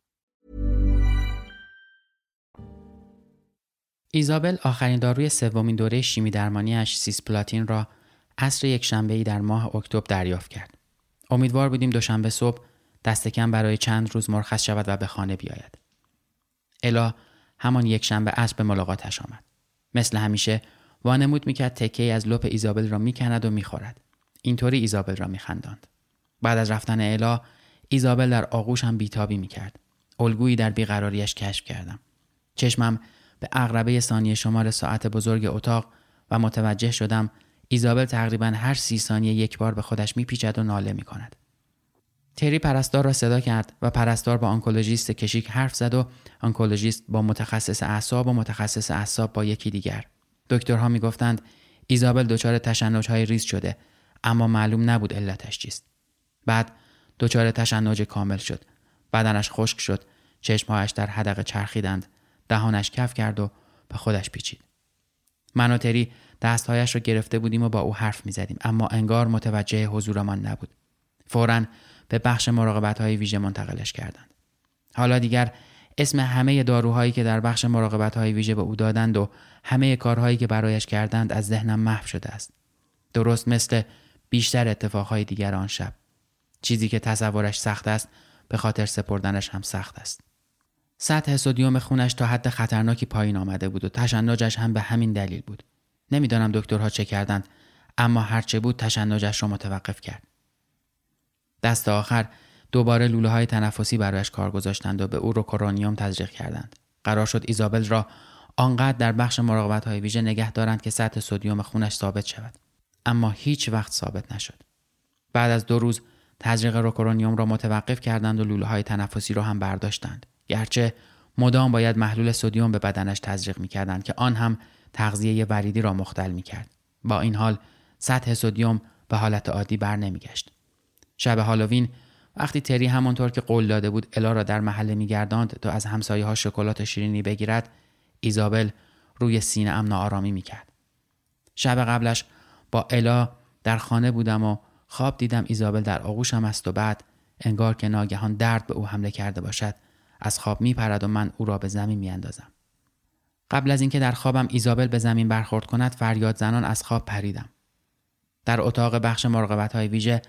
ایزابل آخرین داروی سومین دوره شیمی درمانیش سیسپلاتین را عصر یک شنبه در ماه اکتبر دریافت کرد. امیدوار بودیم دوشنبه صبح دست کم برای چند روز مرخص شود و به خانه بیاید. الا همان یک شنبه عصر به ملاقاتش آمد. مثل همیشه وانمود می‌کرد تکه ای از لپ ایزابل را می‌کند و می‌خورد. اینطوری ایزابل را میخنداند. بعد از رفتن الا ایزابل در آغوشم بیتابی می‌کرد. الگویی در بیقراریش کشف کردم. چشمم به عقربه ثانیه شمار ساعت بزرگ اتاق و متوجه شدم ایزابل تقریبا هر سی ثانیه یک بار به خودش میپیچد و ناله می کند. تری پرستار را صدا کرد و پرستار با آنکولوژیست کشیک حرف زد و آنکولوژیست با متخصص اعصاب و متخصص اعصاب با یکی دیگر. دکترها می‌گفتند ایزابل دچار های ریز شده اما معلوم نبود علتش چیست. بعد دچار تشنج کامل شد. بدنش خشک شد. چشمهایش در حدقه چرخیدند. دهانش کف کرد و به خودش پیچید. من و تری دستهایش را گرفته بودیم و با او حرف می زدیم اما انگار متوجه حضورمان نبود. فورا به بخش مراقبت های ویژه منتقلش کردند. حالا دیگر اسم همه داروهایی که در بخش مراقبت های ویژه به او دادند و همه کارهایی که برایش کردند از ذهنم محو شده است. درست مثل بیشتر اتفاقهای دیگر آن شب. چیزی که تصورش سخت است به خاطر سپردنش هم سخت است. سطح سودیوم خونش تا حد خطرناکی پایین آمده بود و تشنجش هم به همین دلیل بود. نمی‌دانم دکترها چه کردند اما هرچه بود تشنجش را متوقف کرد. دست آخر دوباره لوله های تنفسی برایش کار گذاشتند و به او روکورانیوم تزریق کردند. قرار شد ایزابل را آنقدر در بخش مراقبت های ویژه نگه دارند که سطح سودیوم خونش ثابت شود. اما هیچ وقت ثابت نشد. بعد از دو روز تزریق روکورانیوم را متوقف کردند و لوله های تنفسی را هم برداشتند. گرچه مدام باید محلول سودیوم به بدنش تزریق می کردند که آن هم تغذیه وریدی را مختل می کرد. با این حال سطح سودیوم به حالت عادی بر نمیگشت. شب هالووین وقتی تری همانطور که قول داده بود الا را در محله میگرداند تا از همسایه ها شکلات شیرینی بگیرد ایزابل روی سینه ام ناآرامی می‌کرد شب قبلش با الا در خانه بودم و خواب دیدم ایزابل در آغوشم است و بعد انگار که ناگهان درد به او حمله کرده باشد از خواب میپرد و من او را به زمین میاندازم. قبل از اینکه در خوابم ایزابل به زمین برخورد کند فریاد زنان از خواب پریدم. در اتاق بخش مراقبت های ویژه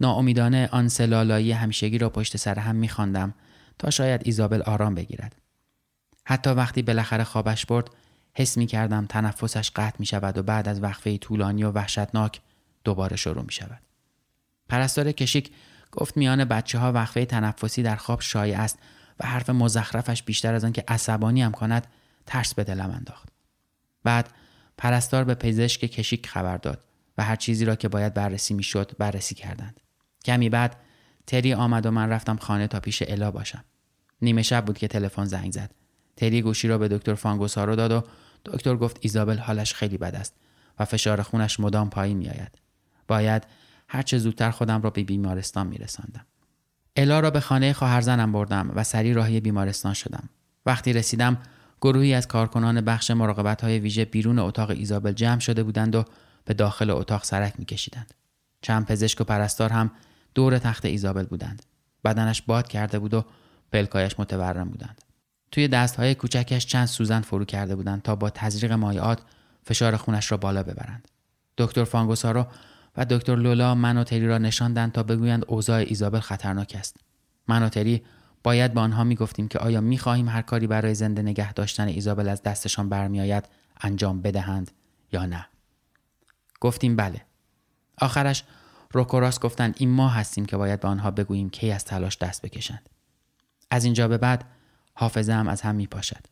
ناامیدانه آن سلالایی همیشگی را پشت سر هم میخواندم تا شاید ایزابل آرام بگیرد. حتی وقتی بالاخره خوابش برد حس می کردم تنفسش قطع می شود و بعد از وقفه طولانی و وحشتناک دوباره شروع می شود. پرستار کشیک گفت میان بچه ها وقفه تنفسی در خواب شایع است و حرف مزخرفش بیشتر از آن که عصبانی هم کند ترس به دلم انداخت. بعد پرستار به پزشک کشیک خبر داد و هر چیزی را که باید بررسی می شد بررسی کردند. کمی بعد تری آمد و من رفتم خانه تا پیش الا باشم. نیمه شب بود که تلفن زنگ زد. تری گوشی را به دکتر فانگوسارو داد و دکتر گفت ایزابل حالش خیلی بد است و فشار خونش مدام پایین میآید. باید هرچه زودتر خودم را به بیمارستان میرساندم. الا را به خانه خواهرزنم بردم و سری راهی بیمارستان شدم. وقتی رسیدم گروهی از کارکنان بخش مراقبت های ویژه بیرون اتاق ایزابل جمع شده بودند و به داخل اتاق سرک میکشیدند. چند پزشک و پرستار هم دور تخت ایزابل بودند. بدنش باد کرده بود و پلکایش متورم بودند. توی دستهای کوچکش چند سوزن فرو کرده بودند تا با تزریق مایعات فشار خونش را بالا ببرند. دکتر فانگوسارو و دکتر لولا من و تری را نشاندند تا بگویند اوضاع ایزابل خطرناک است. من و تری باید به آنها می‌گفتیم که آیا می‌خواهیم هر کاری برای زنده نگه داشتن ایزابل از دستشان برمیآید انجام بدهند یا نه. گفتیم بله. آخرش روکوراس گفتند این ما هستیم که باید به آنها بگوییم کی از تلاش دست بکشند. از اینجا به بعد حافظه هم از هم می پاشد.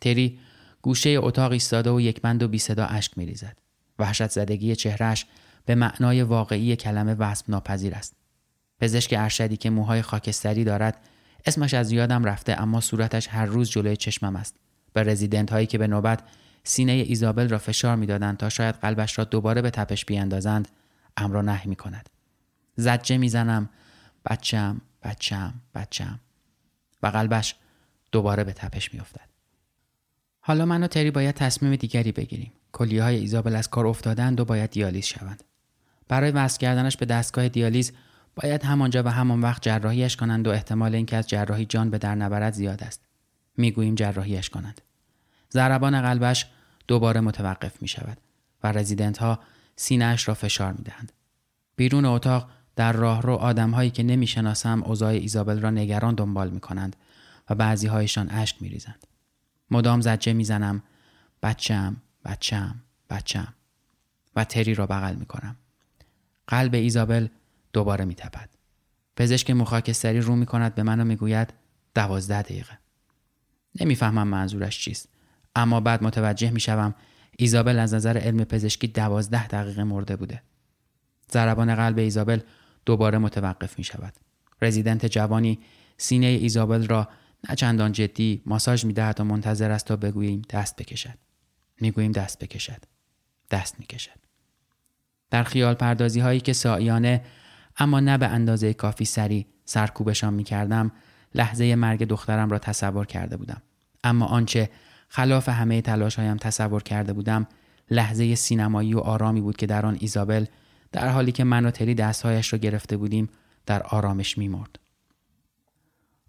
تری گوشه اتاق ایستاده و یک بند و بی صدا اشک می ریزد. وحشت زدگی چهرش به معنای واقعی کلمه وصف ناپذیر است. پزشک ارشدی که موهای خاکستری دارد اسمش از یادم رفته اما صورتش هر روز جلوی چشمم است. به رزیدنت هایی که به نوبت سینه ایزابل را فشار می‌دادند تا شاید قلبش را دوباره به تپش بیاندازند امر را نه می کند. زجه می‌زنم بچم بچم بچم و قلبش دوباره به تپش میافتد حالا من و تری باید تصمیم دیگری بگیریم کلیه های ایزابل از کار افتادند و باید دیالیز شوند برای وصل کردنش به دستگاه دیالیز باید همانجا و همان وقت جراحیش کنند و احتمال اینکه از جراحی جان به در نبرد زیاد است می‌گوییم جراحیش کنند ضربان قلبش دوباره متوقف می شود و رزیدنت ها سینهاش را فشار می دهند. بیرون اتاق در راهرو آدمهایی که نمی‌شناسم اوضاع ایزابل را نگران دنبال می کنند و بعضی هایشان اشک می ریزند. مدام زجه می زنم بچم بچم بچم و تری را بغل می کنم. قلب ایزابل دوباره می تپد. پزشک مخاکستری رو می کند به من و می گوید دوازده دقیقه. نمی‌فهمم منظورش چیست اما بعد متوجه می شوم ایزابل از نظر علم پزشکی دوازده دقیقه مرده بوده. ضربان قلب ایزابل دوباره متوقف می شود. رزیدنت جوانی سینه ایزابل را نه چندان جدی ماساژ می دهد و منتظر است تا بگوییم دست بکشد. می‌گوییم دست بکشد. دست می کشد. در خیال پردازی هایی که سایانه اما نه به اندازه کافی سری سرکوبشان می کردم لحظه مرگ دخترم را تصور کرده بودم. اما آنچه خلاف همه تلاشهایم تصور کرده بودم لحظه سینمایی و آرامی بود که در آن ایزابل در حالی که من و تری دستهایش را گرفته بودیم در آرامش میمرد.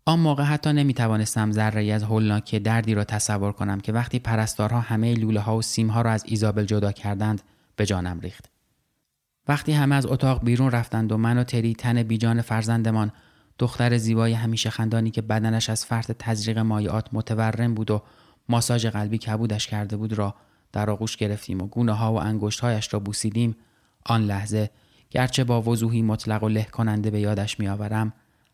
آن موقع حتی نمی توانستم ذره از هولناکی دردی را تصور کنم که وقتی پرستارها همه لوله ها و سیم ها را از ایزابل جدا کردند به جانم ریخت. وقتی همه از اتاق بیرون رفتند و من و تری تن بیجان فرزندمان دختر زیبای همیشه خندانی که بدنش از فرط تزریق مایعات متورم بود و ماساژ قلبی کبودش کرده بود را در آغوش گرفتیم و گونه ها و انگشتهایش را بوسیدیم آن لحظه گرچه با وضوحی مطلق و له کننده به یادش میآورم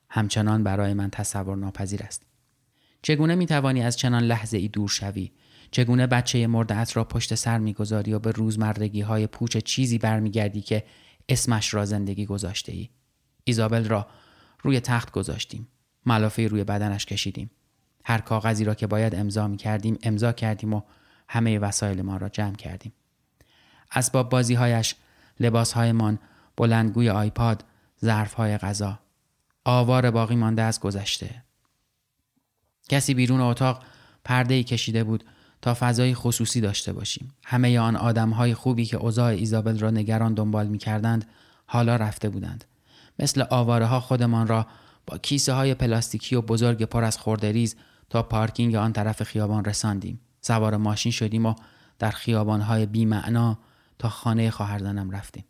همچنان برای من تصور ناپذیر است. چگونه می توانی از چنان لحظه ای دور شوی؟ چگونه بچه مردعت را پشت سر می‌گذاری و به روزمرگی های پوچ چیزی برمیگردی که اسمش را زندگی گذاشته ای ایزابل را روی تخت گذاشتیم. ملافه روی بدنش کشیدیم. هر کاغذی را که باید امضا می کردیم امضا کردیم و همه وسایل ما را جمع کردیم. اسباب بازیهایش لباسهایمان بلندگوی آیپاد ظرفهای غذا. آوار باقی مانده از گذشته. کسی بیرون اتاق پرده ای کشیده بود تا فضای خصوصی داشته باشیم. همه آن آدمهای خوبی که اوضاع ایزابل را نگران دنبال می کردند حالا رفته بودند. مثل آواره ها خودمان را با کیسه های پلاستیکی و بزرگ پر از خوردریز تا پارکینگ آن طرف خیابان رساندیم. سوار ماشین شدیم و در خیابان های بی معنا تا خانه خواهرزنم رفتیم.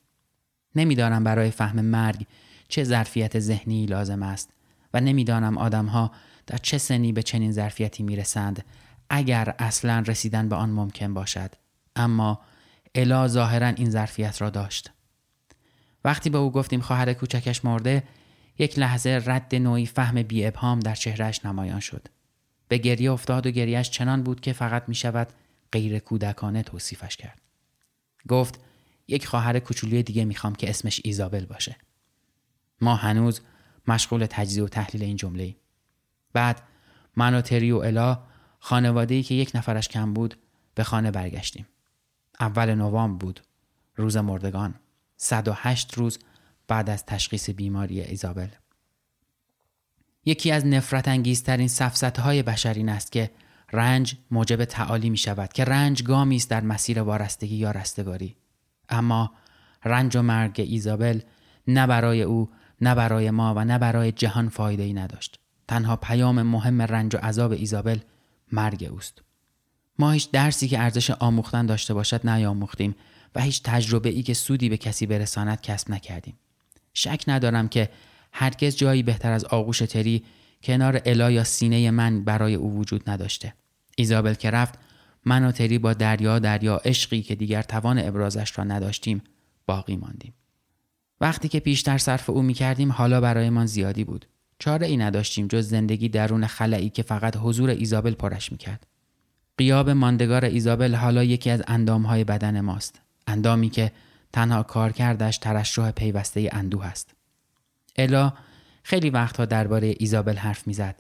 نمی‌دانم برای فهم مرگ چه ظرفیت ذهنی لازم است و نمی‌دانم آدمها در چه سنی به چنین ظرفیتی می‌رسند. اگر اصلا رسیدن به آن ممکن باشد. اما الا ظاهرا این ظرفیت را داشت. وقتی به او گفتیم خواهر کوچکش مرده یک لحظه رد نوعی فهم بی ابهام در چهرهش نمایان شد. به گریه افتاد و گریهش چنان بود که فقط می شود غیر کودکانه توصیفش کرد. گفت یک خواهر کوچولی دیگه می‌خوام که اسمش ایزابل باشه. ما هنوز مشغول تجزیه و تحلیل این جمله بعد من و تری و الا خانواده ای که یک نفرش کم بود به خانه برگشتیم. اول نوامبر بود روز مردگان. 108 روز بعد از تشخیص بیماری ایزابل. یکی از نفرت انگیزترین سفزت های بشر است که رنج موجب تعالی می شود که رنج گامی است در مسیر وارستگی یا رستگاری. اما رنج و مرگ ایزابل نه برای او نه برای ما و نه برای جهان فایده ای نداشت. تنها پیام مهم رنج و عذاب ایزابل مرگ اوست. ما هیچ درسی که ارزش آموختن داشته باشد نیاموختیم و هیچ تجربه ای که سودی به کسی برساند کسب نکردیم. شک ندارم که هرگز جایی بهتر از آغوش تری کنار الا یا سینه من برای او وجود نداشته. ایزابل که رفت من و تری با دریا دریا عشقی که دیگر توان ابرازش را نداشتیم باقی ماندیم. وقتی که پیشتر صرف او می کردیم حالا برایمان زیادی بود. چاره ای نداشتیم جز زندگی درون خلایی که فقط حضور ایزابل پرش می کرد. قیاب ماندگار ایزابل حالا یکی از اندامهای بدن ماست. اندامی که تنها کار کردش ترشح پیوسته اندوه است. الا خیلی وقتها درباره ایزابل حرف می‌زد.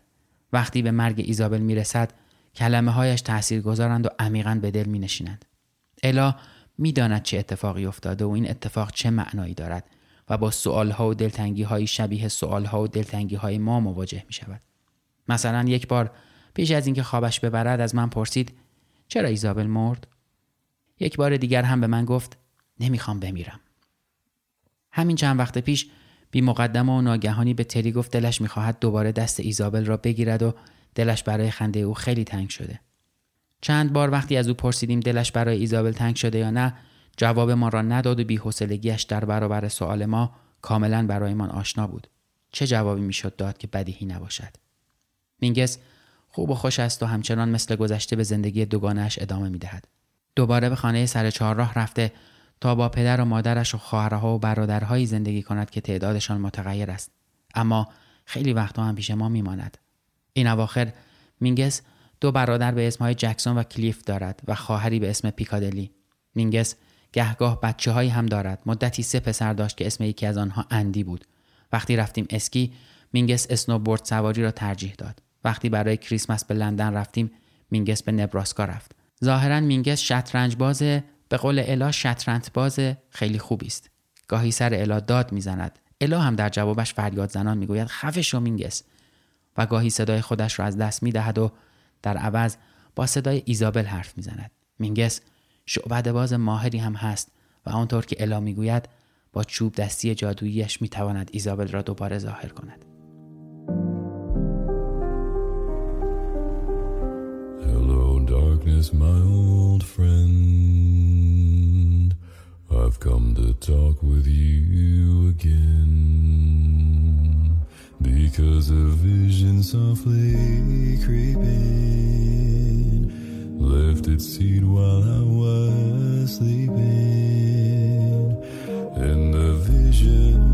وقتی به مرگ ایزابل می‌رسد کلمه هایش تأثیر گذارند و عمیقا به دل می نشینند. الا می‌داند چه اتفاقی افتاده و این اتفاق چه معنایی دارد و با سوال ها و دلتنگی های شبیه سوال ها و دلتنگی های ما مواجه می شود. مثلا یک بار پیش از اینکه خوابش ببرد از من پرسید چرا ایزابل مرد؟ یک بار دیگر هم به من گفت نمی‌خوام بمیرم. همین چند وقت پیش بی مقدمه و ناگهانی به تری گفت دلش می‌خواهد دوباره دست ایزابل را بگیرد و دلش برای خنده او خیلی تنگ شده. چند بار وقتی از او پرسیدیم دلش برای ایزابل تنگ شده یا نه جواب ما را نداد و بیحوصلگیاش در برابر سوال ما کاملا برایمان آشنا بود. چه جوابی می‌شد داد که بدیهی نباشد؟ مینگس خوب و خوش است و همچنان مثل گذشته به زندگی دوگانهاش ادامه می‌دهد. دوباره به خانه سر چهارراه رفته تا با پدر و مادرش و خواهرها و برادرهایی زندگی کند که تعدادشان متغیر است. اما خیلی وقتها هم پیش ما میماند. این اواخر مینگس دو برادر به اسمهای جکسون و کلیف دارد و خواهری به اسم پیکادلی. مینگس گهگاه بچه هایی هم دارد. مدتی سه پسر داشت که اسم یکی از آنها اندی بود. وقتی رفتیم اسکی مینگس اسنوبورد سواری را ترجیح داد. وقتی برای کریسمس به لندن رفتیم مینگس به نبراسکا رفت. ظاهرا مینگس شطرنج باز به قول الا شطرنج باز خیلی خوبی است. گاهی سر الا داد می‌زند. الا هم در جوابش فریاد زنان می‌گوید خفه شو مینگس و گاهی صدای خودش را از دست می‌دهد و در عوض با صدای ایزابل حرف می‌زند. مینگس شعبده باز ماهری هم هست و آنطور که الا می‌گوید با چوب دستی جادوییش می‌تواند ایزابل را دوباره ظاهر کند. darkness, my old friend. I've come to talk with you again. Because a vision softly creeping left its seed while I was sleeping. And the vision